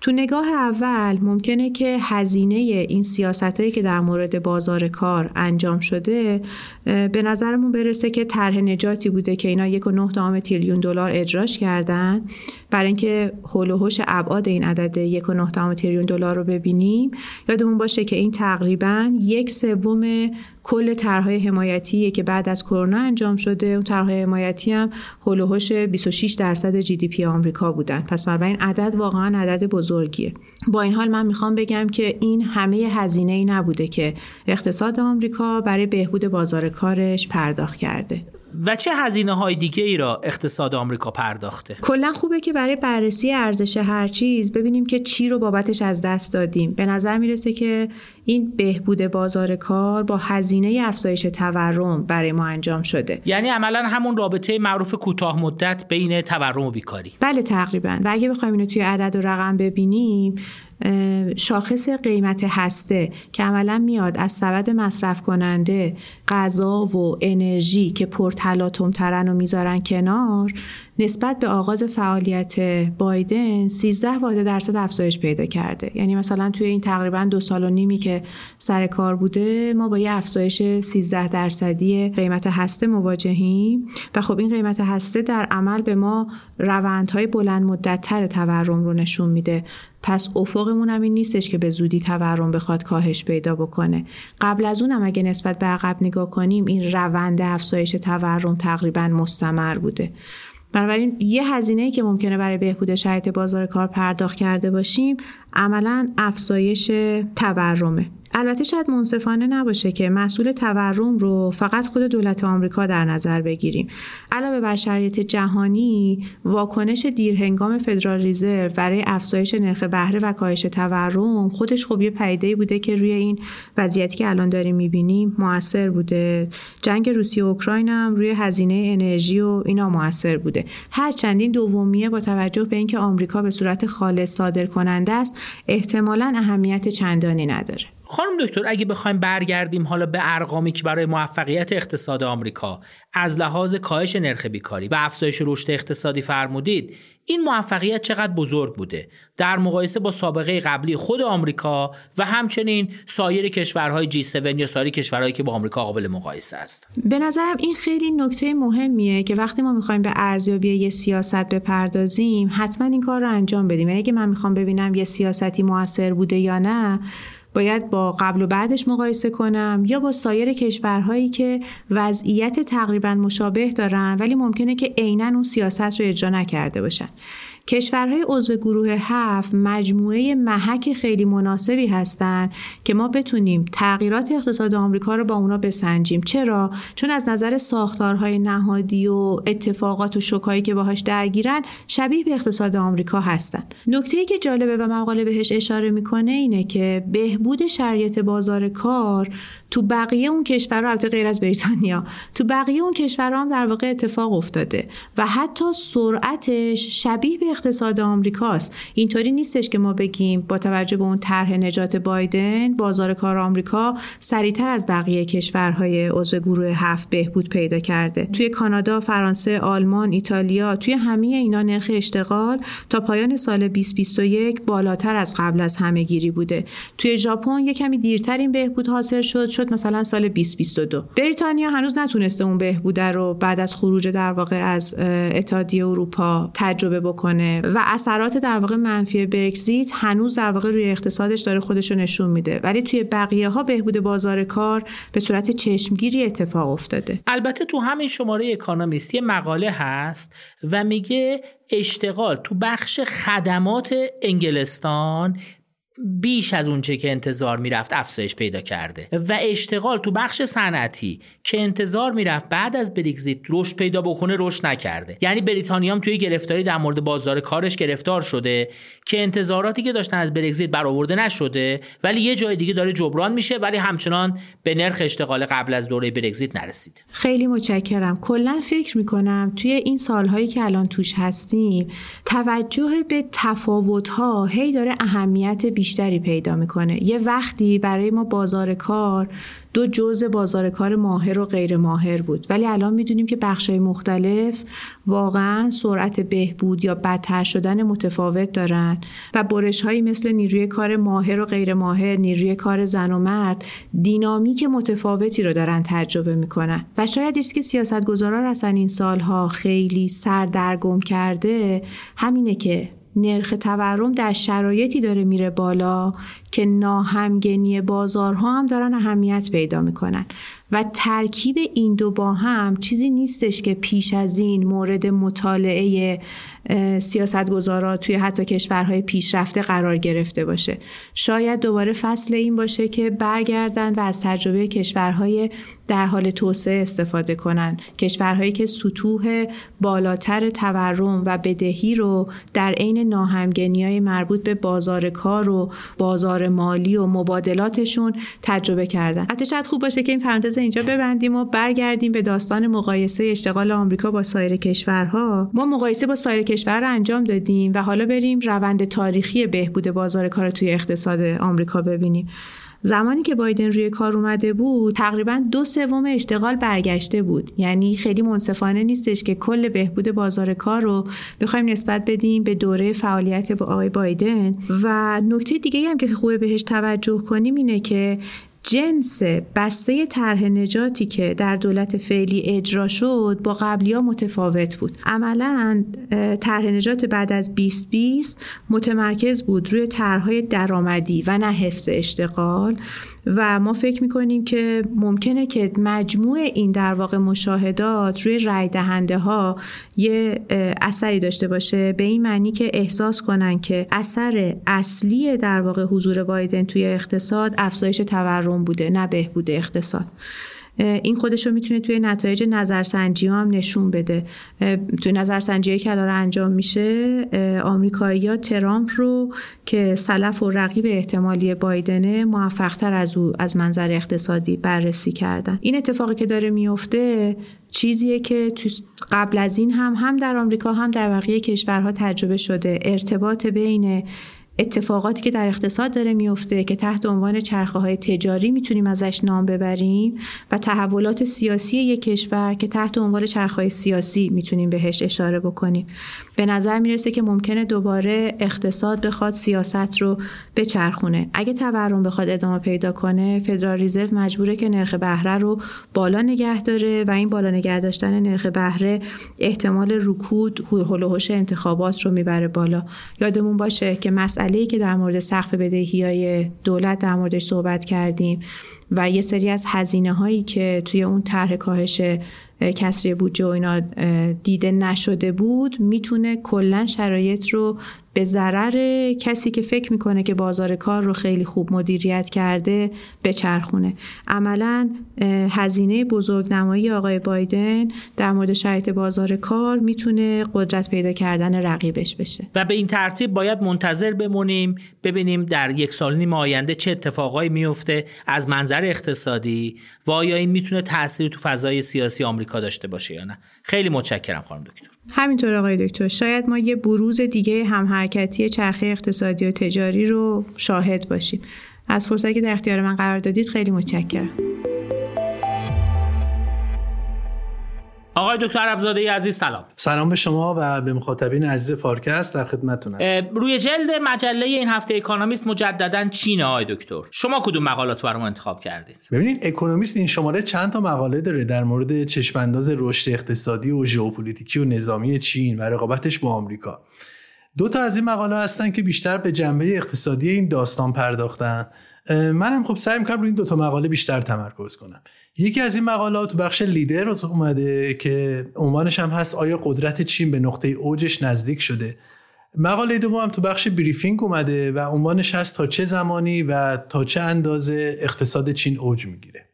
تو نگاه اول ممکنه که هزینه این سیاست هایی که در مورد بازار کار انجام شده به نظرمون برسه که طرح نجاتی بوده که اینا یک و نه تریلیون دلار اجراش کردن. برای اینکه هول و ابعاد این عدد یک و نه تریلیون دلار رو ببینیم یادمون باشه که این تقریبا یک سوم کل طرحهای حمایتی که بعد از کرونا انجام شده. اون طرحهای حمایتی هم هول 26 درصد جی دی پی آمریکا بودن. پس بنابراین عدد واقعا عدد بزرگیه. با این حال من می‌خوام بگم که این همه هزینه ای نبوده که اقتصاد آمریکا برای بهبود بازار کارش پرداخت کرده. و چه هزینه های دیگه ای را اقتصاد آمریکا پرداخته؟ کلا خوبه که برای بررسی ارزش هر چیز ببینیم که چی رو بابتش از دست دادیم. به نظر می‌رسه که این بهبود بازار کار با هزینه افزایش تورم برای ما انجام شده. یعنی عملا همون رابطه معروف کوتاه مدت بین تورم و بیکاری. بله تقریبا. و اگه بخوایم اینو توی عدد و رقم ببینیم شاخص قیمت هسته که عملا میاد از سبد مصرف کننده غذا و انرژی که پرتلاطم ترن و می‌ذارن کنار نسبت به آغاز فعالیت بایدن 13 واحد درصد افزایش پیدا کرده. یعنی مثلا توی این تقریبا دو سال و نیمی که سر کار بوده ما با یه افزایش 13 درصدی قیمت هسته مواجهیم و خب این قیمت هسته در عمل به ما روندهای بلند مدت تر تورم رو نشون میده. پس افقمون هم این نیستش که به زودی تورم بخواد کاهش پیدا بکنه. قبل از اونم اگه نسبت به عقب نگاه کنیم این روند افزایش تورم تقریبا مستمر بوده. بنابراین یه هزینه که ممکنه برای بهبود شرایط بازار کار پرداخت کرده باشیم عملا افزایش تورمه. البته شاید منصفانه نباشه که مسئول تورم رو فقط خود دولت آمریکا در نظر بگیریم. علاوه بر شرایط جهانی واکنش دیرهنگام فدرال ریزرو برای افزایش نرخ بهره و کاهش تورم خودش خب یه پدیده بوده که روی این وضعیتی که الان داریم می‌بینیم موثر بوده. جنگ روسیه و اوکراین هم روی هزینه انرژی و اینا موثر بوده. هرچند این دومیه با توجه به اینکه آمریکا به صورت خالص صادر کننده است احتمالا اهمیت چندانی نداره. خانم دکتر اگه بخوایم برگردیم حالا به ارقامی که برای موفقیت اقتصاد آمریکا از لحاظ کاهش نرخ بیکاری و افزایش رشد اقتصادی فرمودید این موفقیت چقدر بزرگ بوده؟ در مقایسه با سابقه قبلی خود آمریکا و همچنین سایر کشورهای جی 7 یا سایر کشورهایی که با آمریکا قابل مقایسه است. به نظرم این خیلی نکته مهمیه که وقتی ما می‌خوایم به ارزیابی یه سیاست بپردازیم حتما این کار رو انجام بدیم. یعنی اگه من می‌خوام ببینم یه سیاستی موثر بوده یا نه باید با قبل و بعدش مقایسه کنم یا با سایر کشورهایی که وضعیت تقریبا مشابه دارن ولی ممکنه که عینا اون سیاست رو اجرا نکرده باشن. کشورهای عضو گروه هفت مجموعه محک خیلی مناسبی هستند که ما بتونیم تغییرات اقتصاد آمریکا رو با اونا بسنجیم. چرا؟ چون از نظر ساختارهای نهادی و اتفاقات و شوکایی که باهاش درگیرن شبیه به اقتصاد آمریکا هستن. نکته که جالبه و مقاله بهش اشاره می‌کنه اینه که بهبود شرایط بازار کار تو بقیه اون کشورها البته غیر از بریتانیا تو بقیه اون کشورها هم در واقع اتفاق افتاده و حتی سرعتش شبیه به اقتصاد آمریکاست. اینطوری نیستش که ما بگیم با توجه به اون طرح نجات بایدن بازار کار آمریکا سریعتر از بقیه کشورهای عضو گروه هفت بهبود پیدا کرده. توی کانادا فرانسه آلمان ایتالیا توی همه اینا نرخ اشتغال تا پایان سال 2021 بالاتر از قبل از همه گیری بوده. توی ژاپن یه کمی دیرتر این بهبود حاصل شد شد مثلا سال 2022 بریتانیا هنوز نتونسته اون بهبوده رو بعد از خروج در واقع از اتحادیه اروپا تجربه بکنه. و اثرات در واقع منفی برگزیت هنوز در واقع روی اقتصادش داره خودش رو نشون میده. ولی توی بقیه ها بهبود بازار کار به صورت چشمگیری اتفاق افتاده. البته تو همین شماره اکانومیستی مقاله هست و میگه اشتغال تو بخش خدمات انگلستان بیش از اونچه که انتظار می‌رفت افزایش پیدا کرده. و اشتغال تو بخش صنعتی که انتظار می‌رفت بعد از بریگزیت رشد پیدا بکنه رشد نکرده. یعنی بریتانیا هم توی گرفتاری در مورد بازار کارش گرفتار شده که انتظاراتی که داشتن از بریگزیت برآورده نشده ولی یه جای دیگه داره جبران میشه ولی همچنان به نرخ اشتغال قبل از دوره بریگزیت نرسید. خیلی متشکرم. کلا فکر می‌کنم توی این سالهایی که الان توش هستیم توجه به تفاوت‌ها هی داره اهمیت بیش بیشتری پیدا می‌کنه. یه وقتی برای ما بازار کار دو جزء بازار کار ماهر و غیر ماهر بود. ولی الان می‌دونیم که بخشای مختلف واقعا سرعت بهبود یا بدتر شدن متفاوت دارن و برش هایی مثل نیروی کار ماهر و غیر ماهر نیروی کار زن و مرد دینامیک متفاوتی رو دارن تجربه می‌کنن. و شاید است که سیاستگزارا اصلا این سالها خیلی سردرگم کرده همینه که نرخ تورم در شرایطی داره میره بالا که ناهمگنی بازارها هم دارن اهمیت پیدا می‌کنن. و ترکیب این دو با هم چیزی نیستش که پیش از این مورد مطالعه سیاستگزارا توی حتی کشورهای پیشرفته قرار گرفته باشه. شاید دوباره فصل این باشه که برگردن و از تجربه کشورهای در حال توسعه استفاده کنن. کشورهایی که سطوح بالاتر تورم و بدهی رو در عین ناهمگنی های مربوط به بازار کار و بازار مالی و مبادلاتشون تجربه کردن. حتی شاید خوب باشه که این پرانتز اینجا ببندیم و برگردیم به داستان مقایسه اشتغال آمریکا با سایر کشورها. ما مقایسه با سایر کشور رو انجام دادیم و حالا بریم روند تاریخی بهبود بازار کار توی اقتصاد آمریکا ببینیم. زمانی که بایدن روی کار اومده بود تقریبا دو سوم اشتغال برگشته بود. یعنی خیلی منصفانه نیستش که کل بهبود بازار کار رو بخوایم نسبت بدیم به دوره فعالیت با آقای بایدن. و نکته دیگه هم که خوبه بهش توجه کنیم اینه که جنس بسته طرح نجاتی که در دولت فعلی اجرا شد با قبلی ها متفاوت بود. عملا طرح نجات بعد از 2020 متمرکز بود روی طرحهای درآمدی و نه حفظ اشتغال. و ما فکر می‌کنیم که ممکنه که مجموع این در واقع مشاهدات روی رای دهنده ها یه اثری داشته باشه. به این معنی که احساس کنن که اثر اصلی در واقع حضور بایدن توی اقتصاد افزایش تورم بوده نه بهبود اقتصاد. این خودش رو می‌تونه توی نتایج نظرسنجی هم نشون بده. توی نظرسنجی که الان انجام میشه آمریکایی ها ترامپ رو که سلف و رقیب احتمالی بایدنه موفقتر از او از منظر اقتصادی بررسی کردن. این اتفاقی که داره میفته چیزیه که قبل از این هم هم در آمریکا هم در بقیه کشورها تجربه شده. ارتباط بین اتفاقاتی که در اقتصاد داره میفته که تحت عنوان چرخه های تجاری می‌تونیم ازش نام ببریم و تحولات سیاسی یک کشور که تحت عنوان چرخه های سیاسی می‌تونیم بهش اشاره بکنیم. به نظر می‌رسه که ممکنه دوباره اقتصاد بخواد سیاست رو بچرخونه. اگه تورم بخواد ادامه پیدا کنه فدرال ریزرو مجبوره که نرخ بهره رو بالا نگه داره و این بالا نگه داشتن نرخ بهره احتمال رکود هلوهوش انتخابات رو می‌بره بالا. یادمون باشه که مسئله که در مورد سقف بدهی های دولت در موردش صحبت کردیم. و یه سری از هزینه هایی که توی اون طرح کاهش کسری بودجه و اینا دیده نشده بود می‌تونه کلا شرایط رو به ضرر کسی که فکر می‌کنه که بازار کار رو خیلی خوب مدیریت کرده بچرخونه. عملا هزینه بزرگنمایی آقای بایدن در مورد شرایط بازار کار می‌تونه قدرت پیدا کردن رقیبش بشه. و به این ترتیب باید منتظر بمونیم ببینیم در یک سال نیم آینده چه اتفاقایی میفته از منظر اقتصادی. و آیا این می‌تونه تاثیر تو فضای سیاسی آمریکا داشته باشه یا نه؟ خیلی متشکرم خانم دکتر. همینطور آقای دکتر شاید ما یه بروز دیگه هم حرکتی چرخه اقتصادی و تجاری رو شاهد باشیم. از فرصتی که در اختیار من قرار دادید خیلی متشکرم. آقای دکتر ابزاده عزیز سلام. سلام به شما و به مخاطبین عزیز فارکست در خدمتتون هستم. روی جلد مجله این هفته اکونومیست مجددا چینه آقای دکتر. شما کدوم مقالات برام انتخاب کردید؟ ببینید اکونومیست این شماره چند تا مقاله داره در مورد چشمانداز رشد اقتصادی و ژئوپلیتیکی و نظامی چین و رقابتش با آمریکا. دو تا از این مقاله هستن که بیشتر به جنبه اقتصادی این داستان پرداختن. منم خب سعی می‌کنم روی این دو تا مقاله بیشتر تمرکز کنم. یکی از این مقالات تو بخش لیدر اومده که عنوانش هم هست آیا قدرت چین به نقطه اوجش نزدیک شده. مقاله دوم هم تو بخش بریفینگ اومده و عنوانش هست تا چه زمانی و تا چه اندازه اقتصاد چین اوج می‌گیره.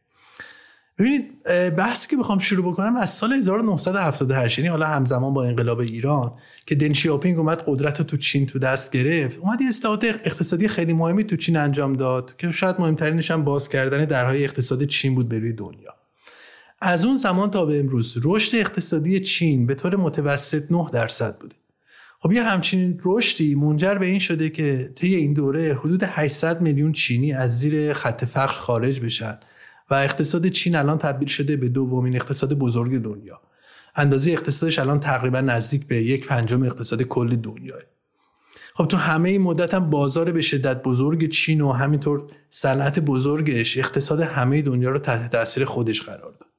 ببینید بحثی که بخوام شروع بکنم از سال 1978 یعنی حالا همزمان با انقلاب ایران که دن شیاپینگ اومد قدرت تو چین تو دست گرفت. اومد یه اصلاحات اقتصادی خیلی مهمی تو چین انجام داد که شاید مهمترینش هم باز کردن درهای اقتصاد چین بود به روی دنیا. از اون زمان تا به امروز رشد اقتصادی چین به طور متوسط 9 درصد بوده. خب یه همچین رشدی منجر به این شده که طی این دوره حدود 800 میلیون چینی از زیر خط فقر خارج بشن. و اقتصاد چین الان تبدیل شده به دومین اقتصاد بزرگ دنیا. اندازه اقتصادش الان تقریبا نزدیک به یک پنجم اقتصاد کل دنیاه. خب تو همه این مدت هم بازار به شدت بزرگ چین و همینطور صنعت بزرگش اقتصاد همه دنیا رو تحت تاثیر خودش قرار داد.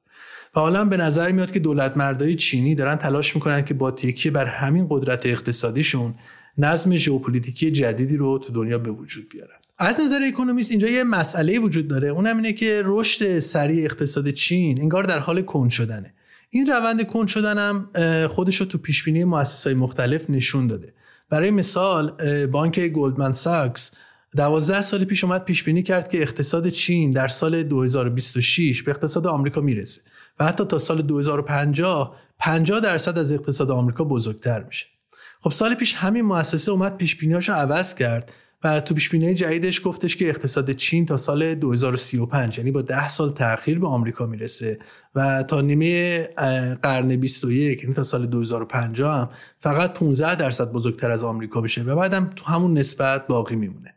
و حالا به نظر میاد که دولت مردای چینی دارن تلاش می‌کنن که با تکیه بر همین قدرت اقتصادیشون نظم ژئوپلیتیکی جدیدی رو تو دنیا به وجود بیارن. از نظر اکونومیست اینجا یه مسئله وجود داره. اونم اینه که رشد سریع اقتصاد چین انگار در حال کند شدنه. این روند کند شدن هم خودش رو تو پیش بینی مؤسسات مختلف نشون داده. برای مثال بانک گلدمن ساکس 12 سال پیش اومد پیش بینی کرد که اقتصاد چین در سال 2026 به اقتصاد آمریکا می‌رسه و حتی تا سال 2050 50 درصد از اقتصاد آمریکا بزرگتر میشه. خب سال پیش همین مؤسسه اومد پیش بینیاشو عوض کرد. تو پیش بینی جدیدش گفتش که اقتصاد چین تا سال 2035 یعنی با 10 سال تاخیر به آمریکا می‌رسه و تا نیمه قرن 21 یعنی تا سال 2050 هم فقط 15 درصد بزرگتر از آمریکا میشه و بعدم تو همون نسبت باقی میمونه.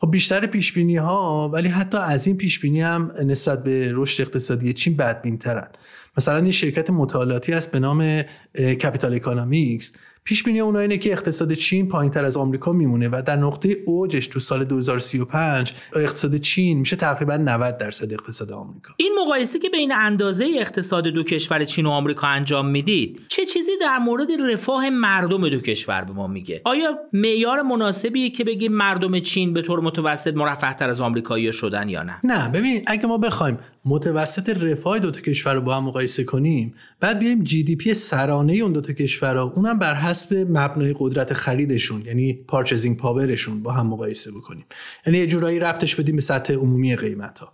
خب بیشتر پیش بینی ها ولی حتی از این پیش بینی هم نسبت به رشد اقتصادی چین بدبین ترن مثلا یه شرکت مطالعاتی هست به نام Capital Economics پیش بینی اونها اینه که اقتصاد چین پایین تر از آمریکا میمونه و در نقطه اوجش تو سال 2035 اقتصاد چین میشه تقریبا 90 درصد اقتصاد آمریکا. این مقایسه که بین اندازه اقتصاد دو کشور چین و آمریکا انجام می‌دید چه چیزی در مورد رفاه مردم دو کشور به ما میگه؟ آیا معیار مناسبیه که بگیم مردم چین به طور متوسط مرفه تر از آمریکایی شدن یا نه؟ نه ببین اگه ما بخوایم متوسط رفاه دو تا کشور رو با هم مقایسه کنیم بعد بیایم جی دی پی سرانه اون دو تا کشورها اونم بر حسب مبنای قدرت خریدشون یعنی پارچزینگ پاورشون با هم مقایسه بکنیم. یعنی یه جورایی ربطش بدیم به سطح عمومی قیمت ها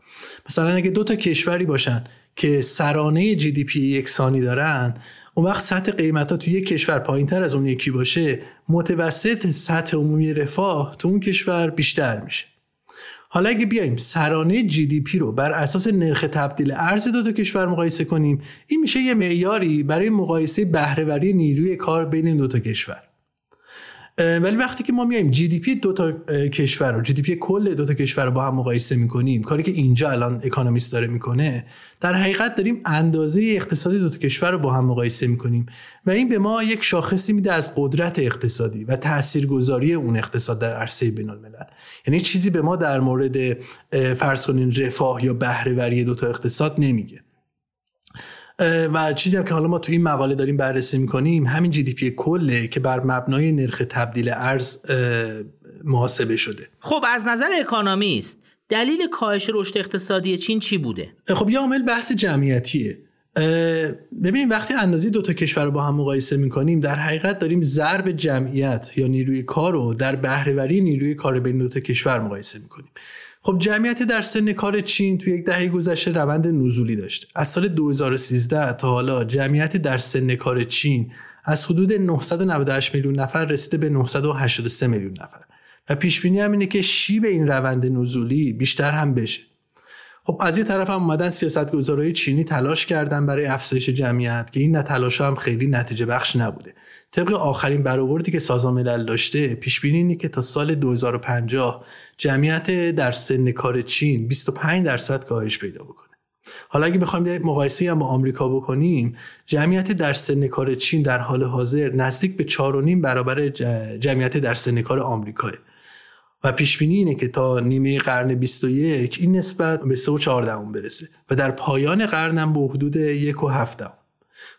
مثلا اگه دو تا کشوری باشن که سرانه GDP یکسانی دارن اون وقت سطح قیمت ها تو یک کشور پایین تر از اون یکی باشه متوسط سطح عمومی رفاه تو اون کشور بیشتر میشه. حالا اگه بیایم سرانه GDP رو بر اساس نرخ تبدیل ارز دو تا کشور مقایسه کنیم این میشه یه معیاری برای مقایسه بهرهوری نیروی کار بین دو تا کشور. ولی وقتی که ما میایم جی دی پی دو تا کشور رو جی دی پی کل دو تا کشور رو با هم مقایسه می‌کنیم کاری که اینجا الان اکانومیست داره می‌کنه در حقیقت داریم اندازه اقتصادی دو تا کشور رو با هم مقایسه می‌کنیم و این به ما یک شاخصی میده از قدرت اقتصادی و تاثیرگذاری اون اقتصاد در عرصه بین الملل یعنی چیزی به ما در مورد فرض کنین رفاه یا بهرهوری دو تا اقتصاد نمیگه. و چیزی هم که حالا ما تو این مقاله داریم بررسی می‌کنیم همین GDP کله که بر مبنای نرخ تبدیل ارز محاسبه شده. خب از نظر اکانومیست دلیل کاهش رشد اقتصادی چین چی بوده؟ خب یه عامل بحث جمعیتیه. ببینیم وقتی اندازی دو تا کشور رو با هم مقایسه می‌کنیم در حقیقت داریم ضرب جمعیت یا نیروی کار رو در بهرهوری نیروی کار بین دو تا کشور مقایسه می‌کنیم. خب جمعیت در سن کار چین تو یک دهه گذشته روند نزولی داشت. از سال 2013 تا حالا جمعیت در سن کار چین از حدود 998 میلیون نفر رسیده به 983 میلیون نفر. و پیش بینی هم اینه که شیب این روند نزولی بیشتر هم بشه. خب از یه طرف هم اومدن سیاستگزارهای چینی تلاش کردن برای افزایش جمعیت که این تلاش هم خیلی نتیجه بخش نبوده. طبق آخرین برآوردی که سازمان ملل داشته پیش بینی اینه که تا سال 2050 جمعیت در سن کار چین 25 درصد کاهش پیدا بکنه. حالا اگه بخوایم یه مقایسه هم با آمریکا بکنیم جمعیت در سن کار چین در حال حاضر نزدیک به 4.5 برابر جمعیت در سن کار آمریکاه. و پیش بینی اینه که تا نیمه قرن 21 این نسبت به 3.4 برسه و در پایان قرن هم به حدود 1.7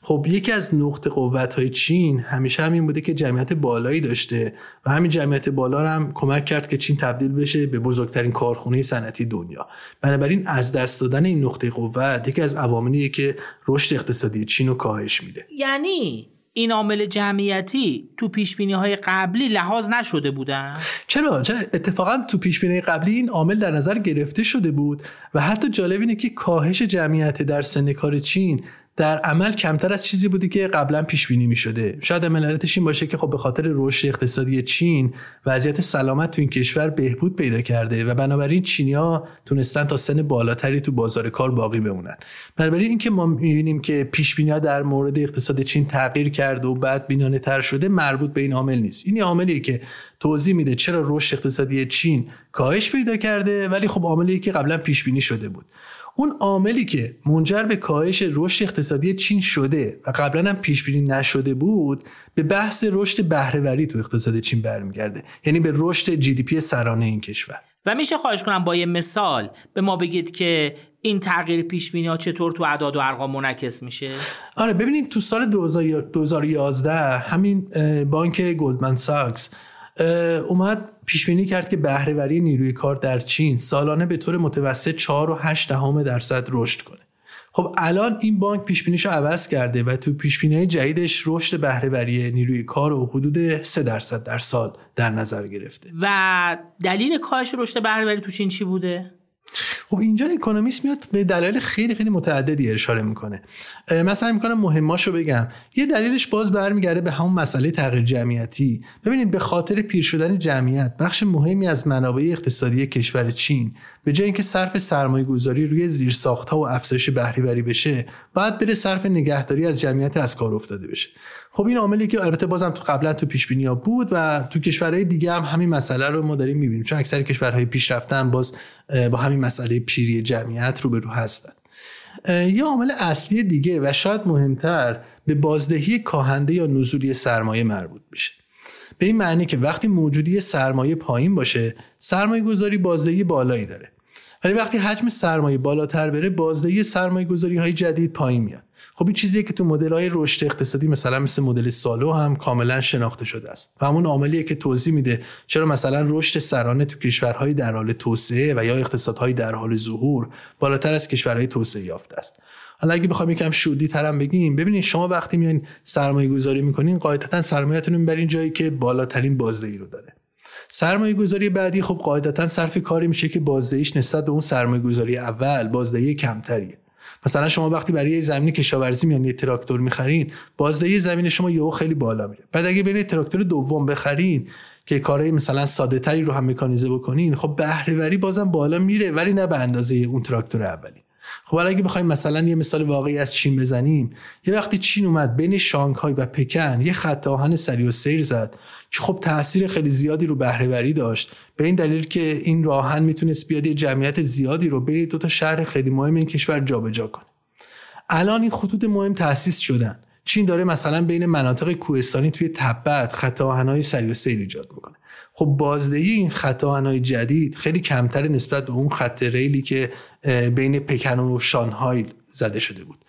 خب یکی از نقط قوت های چین همیشه همین بوده که جمعیت بالایی داشته و همین جمعیت بالا هم کمک کرد که چین تبدیل بشه به بزرگترین کارخونه صنعتی دنیا. بنابراین از دست دادن این نقطه قوت یکی از عواملیه که رشد اقتصادی چین رو کاهش میده. یعنی این عامل جمعیتی تو پیش های قبلی لحاظ نشده بودن چرا؟ چرا؟ اتفاقا تو پیش بینی قبلی این عامل در نظر گرفته شده بود و حتی جالب اینه که کاهش جمعیت در سن کار چین در عمل کمتر از چیزی بوده که قبلا پیش بینی می شده شاید علتش این باشه که خب به خاطر رشد اقتصادی چین وضعیت سلامت تو این کشور بهبود پیدا کرده و بنابراین چینیا تونستن تا سن بالاتری تو بازار کار باقی بمونن. بنابراین اینکه ما می‌بینیم که پیش بینی در مورد اقتصاد چین تغییر کرده و بعد بینانه تر شده مربوط به این عامل نیست. این عاملیه که توضیح میده چرا رشد اقتصادی چین کاهش پیدا کرده ولی خب عاملیه که قبلا پیش بینی شده بود. اون عاملی که منجر به کاهش رشد اقتصادی چین شده و قبلا هم پیش بینی نشده بود به بحث رشد بهرهوری تو اقتصاد چین برمیگرده. یعنی به رشد GDP سرانه این کشور. و میشه خواهش کنم با یه مثال به ما بگید که این تغییر پیش بینی ها چطور تو اعداد و ارقام منعکس میشه؟ آره ببینید تو سال 2011 همین بانک گلدمن ساکس اومد پیش بینی کرد که بهرهوری نیروی کار در چین سالانه به طور متوسط 4.8 دهم درصد رشد کنه. خب الان این بانک پیش بینیشو عوض کرده و تو پیش بینی جدیدش رشد بهرهوری نیروی کار و حدود 3 درصد در سال در نظر گرفته. و دلیل کاهش رشد بهرهوری تو چین چی بوده؟ خب اینجا اکونومیست میاد به دلایل خیلی خیلی متعددی اشاره می‌کنه. مثلا می‌کنم مهماشو بگم. یه دلیلش باز برمیگرده به همون مسئله تغییر جمعیتی. ببینید به خاطر پیر شدن جمعیت بخش مهمی از منابع اقتصادی کشور چین به جای اینکه صرف سرمایه گذاری روی زیرساخت ها و افزایش بهرهوری بشه باید بره صرف نگهداری از جمعیت از کار افتاده بشه. خب این عاملی که البته بازم تو قبلا تو پیش ها بود و تو کشورهای دیگه هم همین مسئله رو ما داریم می‌بینیم. چون اکثر کشورهای پیشرفتن باز با همین مسئله پیری جمعیت رو به رو هستن یه عامل اصلی دیگه و شاید مهمتر به بازدهی کاهنده یا نزولی سرمایه مربوط میشه. به این معنی که وقتی موجودی سرمایه پایین باشه سرمایه گذاری بازدهی بالایی داره. ولی وقتی حجم سرمایه بالاتر بره بازدهی سرمایه گذاری های جدید پایین میاد. خب این چیزیه که تو مدل های رشد اقتصادی مثلا مثل مدل سالو هم کاملا شناخته شده است. و همون عاملیه که توضیح میده چرا مثلا رشد سرانه تو کشورهای در حال توسعه و یا اقتصادهای در حال ظهور بالاتر از کشورهای توسعه یافته است. حالا اگه بخوام یکم شودی ترم بگیم ببینید شما وقتی میان سرمایه گذاری می‌کنین قاعدتا سرمایه‌تون می‌برین جایی که بالاترین بازدهی رو داره. سرمایه گذاری بعدی خب قاعدتا صرف کاری میشه که بازدهیش نسبت به اون سرمایه گذاری اول بازدهی کمتریه. مثلا شما وقتی برای یه زمین کشاورزی میان یه تراکتور می‌خرین بازدهی زمین شما یهو خیلی بالا میره. بعد اگه برید تراکتور دوم بخرین که کارهای مثلا ساده تری رو هم مکانیزه بکنین خب بهرهوری بازم بالا میره ولی نه به اندازه اون تراکتور اولی. خب حالا اگه بخوایم مثلا یه مثال واقعی از چین بزنیم یه وقتی چین اومد بین شانگهای و پکن یه خط آهن سری و سیر زد. خب تاثیر خیلی زیادی رو بهرهوری داشت. به این دلیل که این راهن می‌تونست بیاد یه جمعیت زیادی رو بین دو تا شهر خیلی مهم این کشور جابجا کنه. الان این خطوط مهم تأسیس شدن. چین داره مثلا بین مناطق کوهستانی توی تبت خط آهنهای سری و سیر ایجاد می‌کنه. خب بازدهی این خط آهنهای جدید خیلی کمتر نسبت به اون خط ریلی که بین پکن و شانهای زده شده بود.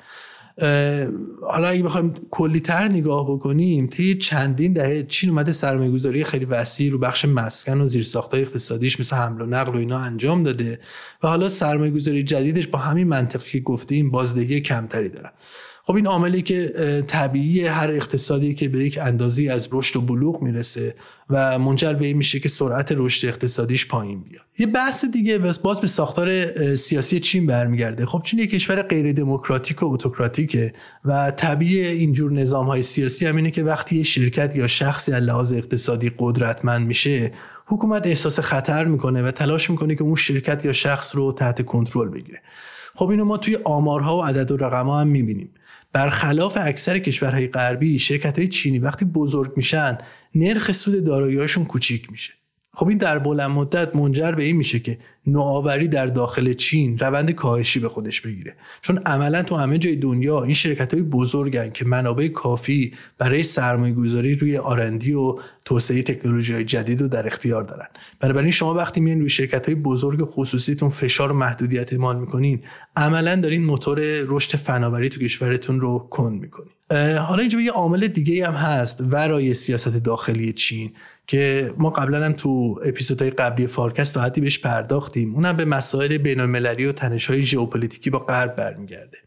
حالا اگه بخوایم کلی تر نگاه بکنیم طی چندین دهه چین اومده سرمایه گذاری خیلی وسیع رو بخش مسکن و زیرساختهای اقتصادیش مثل حمل و نقل و اینا انجام داده. و حالا سرمایه گذاری جدیدش با همین منطقی که گفتیم بازدهی کمتری دارن خب این عاملی که طبیعی هر اقتصادی که به یک اندازی از رشد و بلوغ می‌رسه و منجر به این میشه که سرعت رشد اقتصادیش پایین بیاد. یه بحث دیگه بس باز به ساختار سیاسی چین برمیگرده. خب چین یک کشور غیر دموکراتیک و اتوکراتیکه و طبیعی اینجور نظام های سیاسی هم اینه که وقتی یه شرکت یا شخصی از لحاظ اقتصادی قدرتمند میشه حکومت احساس خطر می‌کنه و تلاش می‌کنه که اون شرکت یا شخص رو تحت کنترل بگیره. خب اینو ما توی آمارها و عدد و رقم ها هم می‌بینیم. برخلاف اکثر کشورهای غربی شرکت های چینی وقتی بزرگ میشن نرخ سود دارایی‌هاشون کوچیک میشه. خب این در بلند مدت منجر به این میشه که نوآوری در داخل چین روند کاهشی به خودش بگیره. چون عملا تو همه جای دنیا این شرکت های بزرگن که منابع کافی برای سرمایه گذاری روی R&D و توسعه تکنولوژی های جدید رو در اختیار دارن. بنابراین شما وقتی میاین روی شرکت های بزرگ خصوصیتون فشار و محدودیت اعمال می‌کنین عملا دارین موتور رشد فناوری تو کشورتون رو کند می‌کنین. حالا اینجا یه عامل دیگه هم هست ورای سیاست داخلی چین که ما قبلا هم تو اپیزودهای قبلی فارکست تا حدی بهش پرداختیم. اونم به مسائل بینالمللی و تنش‌های ژئوپلیتیکی با غرب برمیگرده.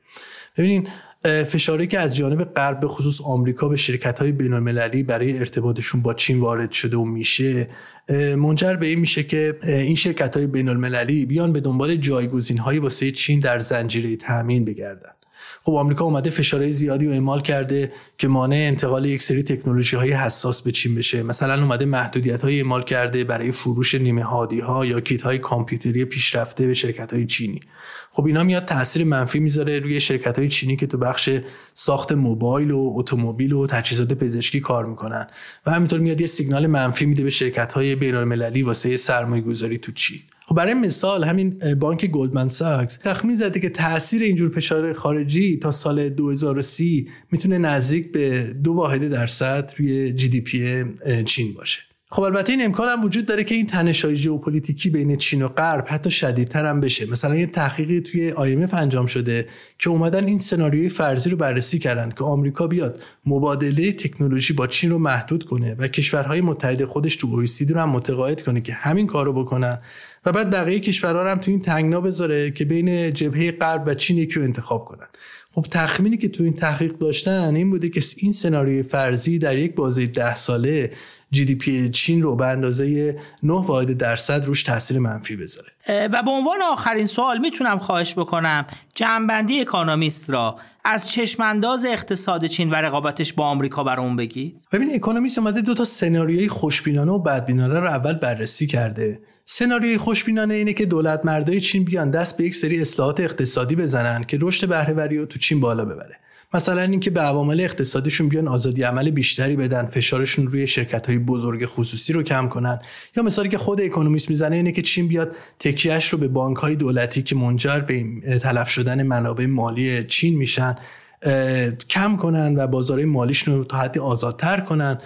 ببینین فشاری که از جانب غرب به خصوص آمریکا به شرکت بینالمللی برای ارتباطشون با چین وارد شده و میشه منجر به این میشه که این شرکت های بین المللی بیان به دنبال جایگزین هایی واسه چین در زنجیره تامین بگردن. خب آمریکا اومده فشارهای زیادی رو اعمال کرده که مانع انتقال یک سری تکنولوژی های حساس به چین بشه. مثلا اومده محدودیت های اعمال کرده برای فروش نیمه هادی ها یا کیت های کامپیوتری پیشرفته به شرکت های چینی. خب اینا میاد تاثیر منفی می‌ذاره روی شرکت های چینی که تو بخش ساخت موبایل و اتومبیل و تجهیزات پزشکی کار می‌کنن. و همینطور میاد یه سیگنال منفی میده به شرکت های بین المللی واسه سرمایه گذاری تو چین. خب برای مثال همین بانک گلدمن ساکس تخمین زده که تاثیر اینجور فشار خارجی تا سال 2030 می‌تونه نزدیک به دو واحد درصد روی GDP چین باشه. خب البته این امکان هم وجود داره که این تنش‌های ژئوپلیتیکی بین چین و غرب حتی شدیدتر هم بشه. مثلا یه تحقیقی توی IMF انجام شده که اومدن این سناریوی فرضی رو بررسی کردن که آمریکا بیاد مبادله تکنولوژی با چین رو محدود کنه و کشورهای متحد خودش تو OECD رو هم متقاعد کنه که همین کارو بکنن و بعد بقیه کشورها هم تو این تنگنا بذاره که بین جبهه غرب و چین یکی رو انتخاب کنن. خب تخمینی که تو این تحقیق داشتن این بوده که این سناریوی فرضی در یک بازه ده ساله جی دی پی چین رو به اندازه 9 واحد درصد روش تاثیر منفی بذاره. و به عنوان آخرین سوال می‌تونم خواهش بکنم. جنبندی اکانومیست را از چشمانداز اقتصاد چین و رقابتش با آمریکا برامون بگید؟ ببین اکونومیست اومده دو تا سناریوی خوشبینانه و بدبینانه رو اول بررسی کرده. سناریوی خوشبینانه اینه که دولت مردای چین بیان دست به یک سری اصلاحات اقتصادی بزنن که رشد بهرهوری رو تو چین بالا ببره. مثلا اینکه به عوامل اقتصادیشون بیان آزادی عمل بیشتری بدن فشارشون روی شرکت های بزرگ خصوصی رو کم کنن. یا مثالی که خود اکونومیست می‌زنه اینه که چین بیاد تکیهش رو به بانک های دولتی که منجر به تلف شدن منابع مالی چین میشن کم کنن و بازار مالیشون رو تا حدی آزادتر کنن.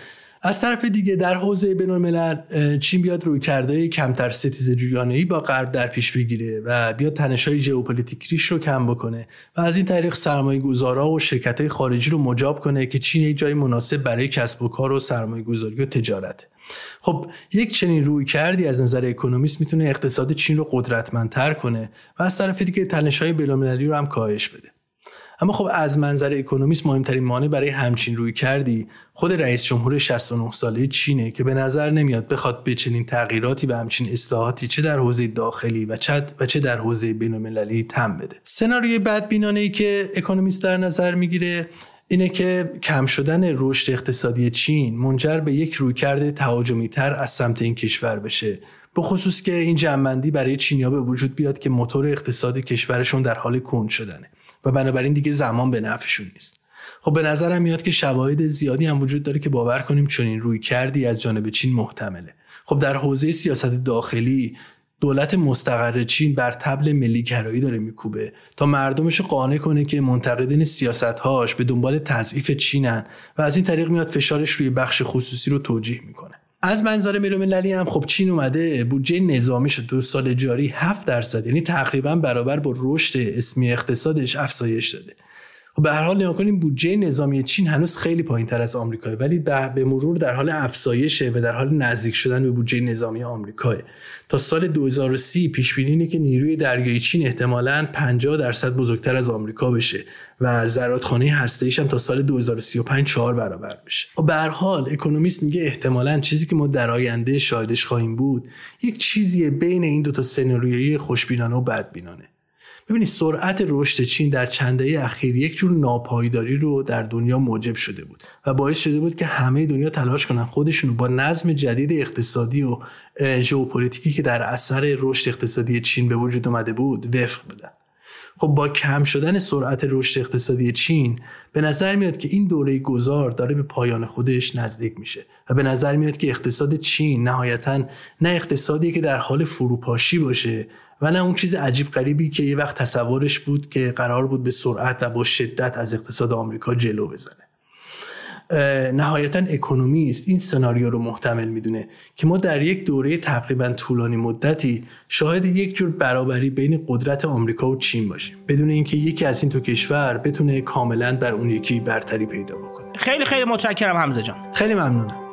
از طرف دیگه در حوزه بین الملل چین بیاد رویکرد کمتر ستیزه‌ای با غرب در پیش بگیره و بیاد تنش‌های ژئوپلیتیکیش رو کم بکنه و از این طریق سرمایه گذارا و شرکت های خارجی رو مجاب کنه که چین یک جای مناسب برای کسب و کار و سرمایه گذاری و تجارت. خب یک چنین روی کردی از نظر اکونومیست می‌تونه اقتصاد چین رو قدرتمندتر کنه و از طرف دیگه تنش‌های بین‌المللی رو هم کاهش بده. اما خب از منظر اکونومیست مهمترین مانع برای همچین روی کردی خود رئیس جمهور 69 ساله چینه که به نظر نمیاد بخواد به چنین تغییراتی و همچین اصلاحاتی چه در حوزه داخلی و چه و چه در حوزه بین‌المللی تم بده. سناریوی بدبینانه ای که اکونومیست در نظر می‌گیره اینه که کم شدن رشد اقتصادی چین منجر به یک رویکرد تهاجمی تر از سمت این کشور بشه. به خصوص که این جنبندی برای چینیا به وجود بیاد که موتور اقتصاد کشورشون در حال کند شدنه. و بنابراین دیگه زمان به نفعشون نیست. خب به نظرم میاد که شواهد زیادی هم وجود داره که باور کنیم چنین روی کردی از جانب چین محتمله. خب در حوزه سیاست داخلی دولت مستقر چین بر تبل ملی گرایی داره میکوبه تا مردمش قانع کنه که منتقدین سیاستهاش به دنبال تضعیف چینن و از این طریق میاد فشارش روی بخش خصوصی رو توجیه می‌کنه. از منظر ملی هم خب چین اومده بودجه نظامی شد دو سال جاری 7 درصد یعنی تقریبا برابر با رشد اسمی اقتصادش افزایش داده. خب به هر حال نگاه کنیم بودجه نظامی چین هنوز خیلی پایین تر از آمریکا ولی به مرور در حال افزایشه و در حال نزدیک شدن به بودجه نظامی آمریکا تا سال 2030 پیش بینی اینه که نیروی دریایی چین احتمالاً 50 درصد بزرگتر از آمریکا بشه و زرادخانه هسته هم تا سال 2035 چهار برابر بشه. خب به هر حال اکونومیست میگه احتمالاً چیزی که ما در آینده شاهدش خواهیم بود یک چیزی بین این دو تا سناریوی خوشبینانه و بدبینانه. ببینید سرعت رشد چین در چند دهه اخیر یک جور ناپایداری رو در دنیا موجب شده بود و باعث شده بود که همه دنیا تلاش کنن خودشونو با نظم جدید اقتصادی و ژئوپلیتیکی که در اثر رشد اقتصادی چین به وجود اومده بود وفق بدن. خب با کم شدن سرعت رشد اقتصادی چین به نظر میاد که این دوره گذار داره به پایان خودش نزدیک میشه و به نظر میاد که اقتصاد چین نهایتا نه اقتصادی که در حال فروپاشی باشه و نه اون چیز عجیب غریبی که یه وقت تصورش بود که قرار بود به سرعت و با شدت از اقتصاد آمریکا جلو بزنه. نهایتا اکونومیست این سناریو رو محتمل می‌دونه که ما در یک دوره تقریبا طولانی مدتی شاهد یک جور برابری بین قدرت آمریکا و چین باشیم. بدون اینکه یکی از این دو کشور بتونه کاملا بر اون یکی برتری پیدا بکنه. خیلی خیلی متشکرم حمزه جان. خیلی ممنونم.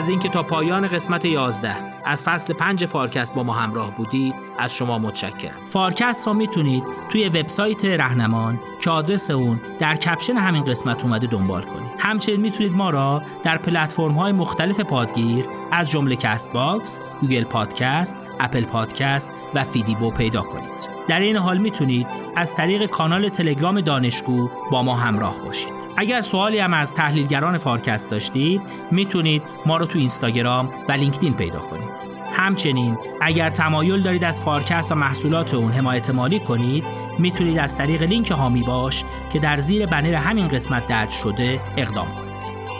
از اینکه تا پایان قسمت 11 از فصل پنج فارکست با ما همراه بودید از شما متشکرم. فارکست را می‌تونید توی وبسایت رهنمان که آدرس اون در کپشن همین قسمت اومده دنبال کنید. همچنین می‌تونید ما را در پلتفرم های مختلف پادگیر از جمله کست باکس، گوگل پادکست، اپل پادکست و فیدیبو پیدا کنید. در این حال می‌تونید از طریق کانال تلگرام دانشگو با ما همراه باشید. اگر سوالی هم از تحلیلگران فارکست داشتید می‌تونید ما رو تو اینستاگرام و لینکدین پیدا کنید. همچنین اگر تمایل دارید از فارکست و محصولات اون حمایت مالی کنید می‌تونید از طریق لینک حامی باش که در زیر بنر همین قسمت درج شده اقدام کنید.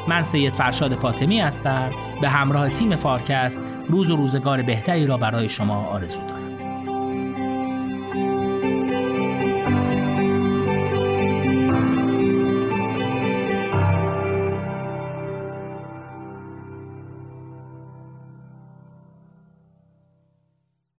من سید فرشاد فاطمی هستم. به همراه تیم فارکست روز و روزگار بهتری را برای شما آرزو دارم.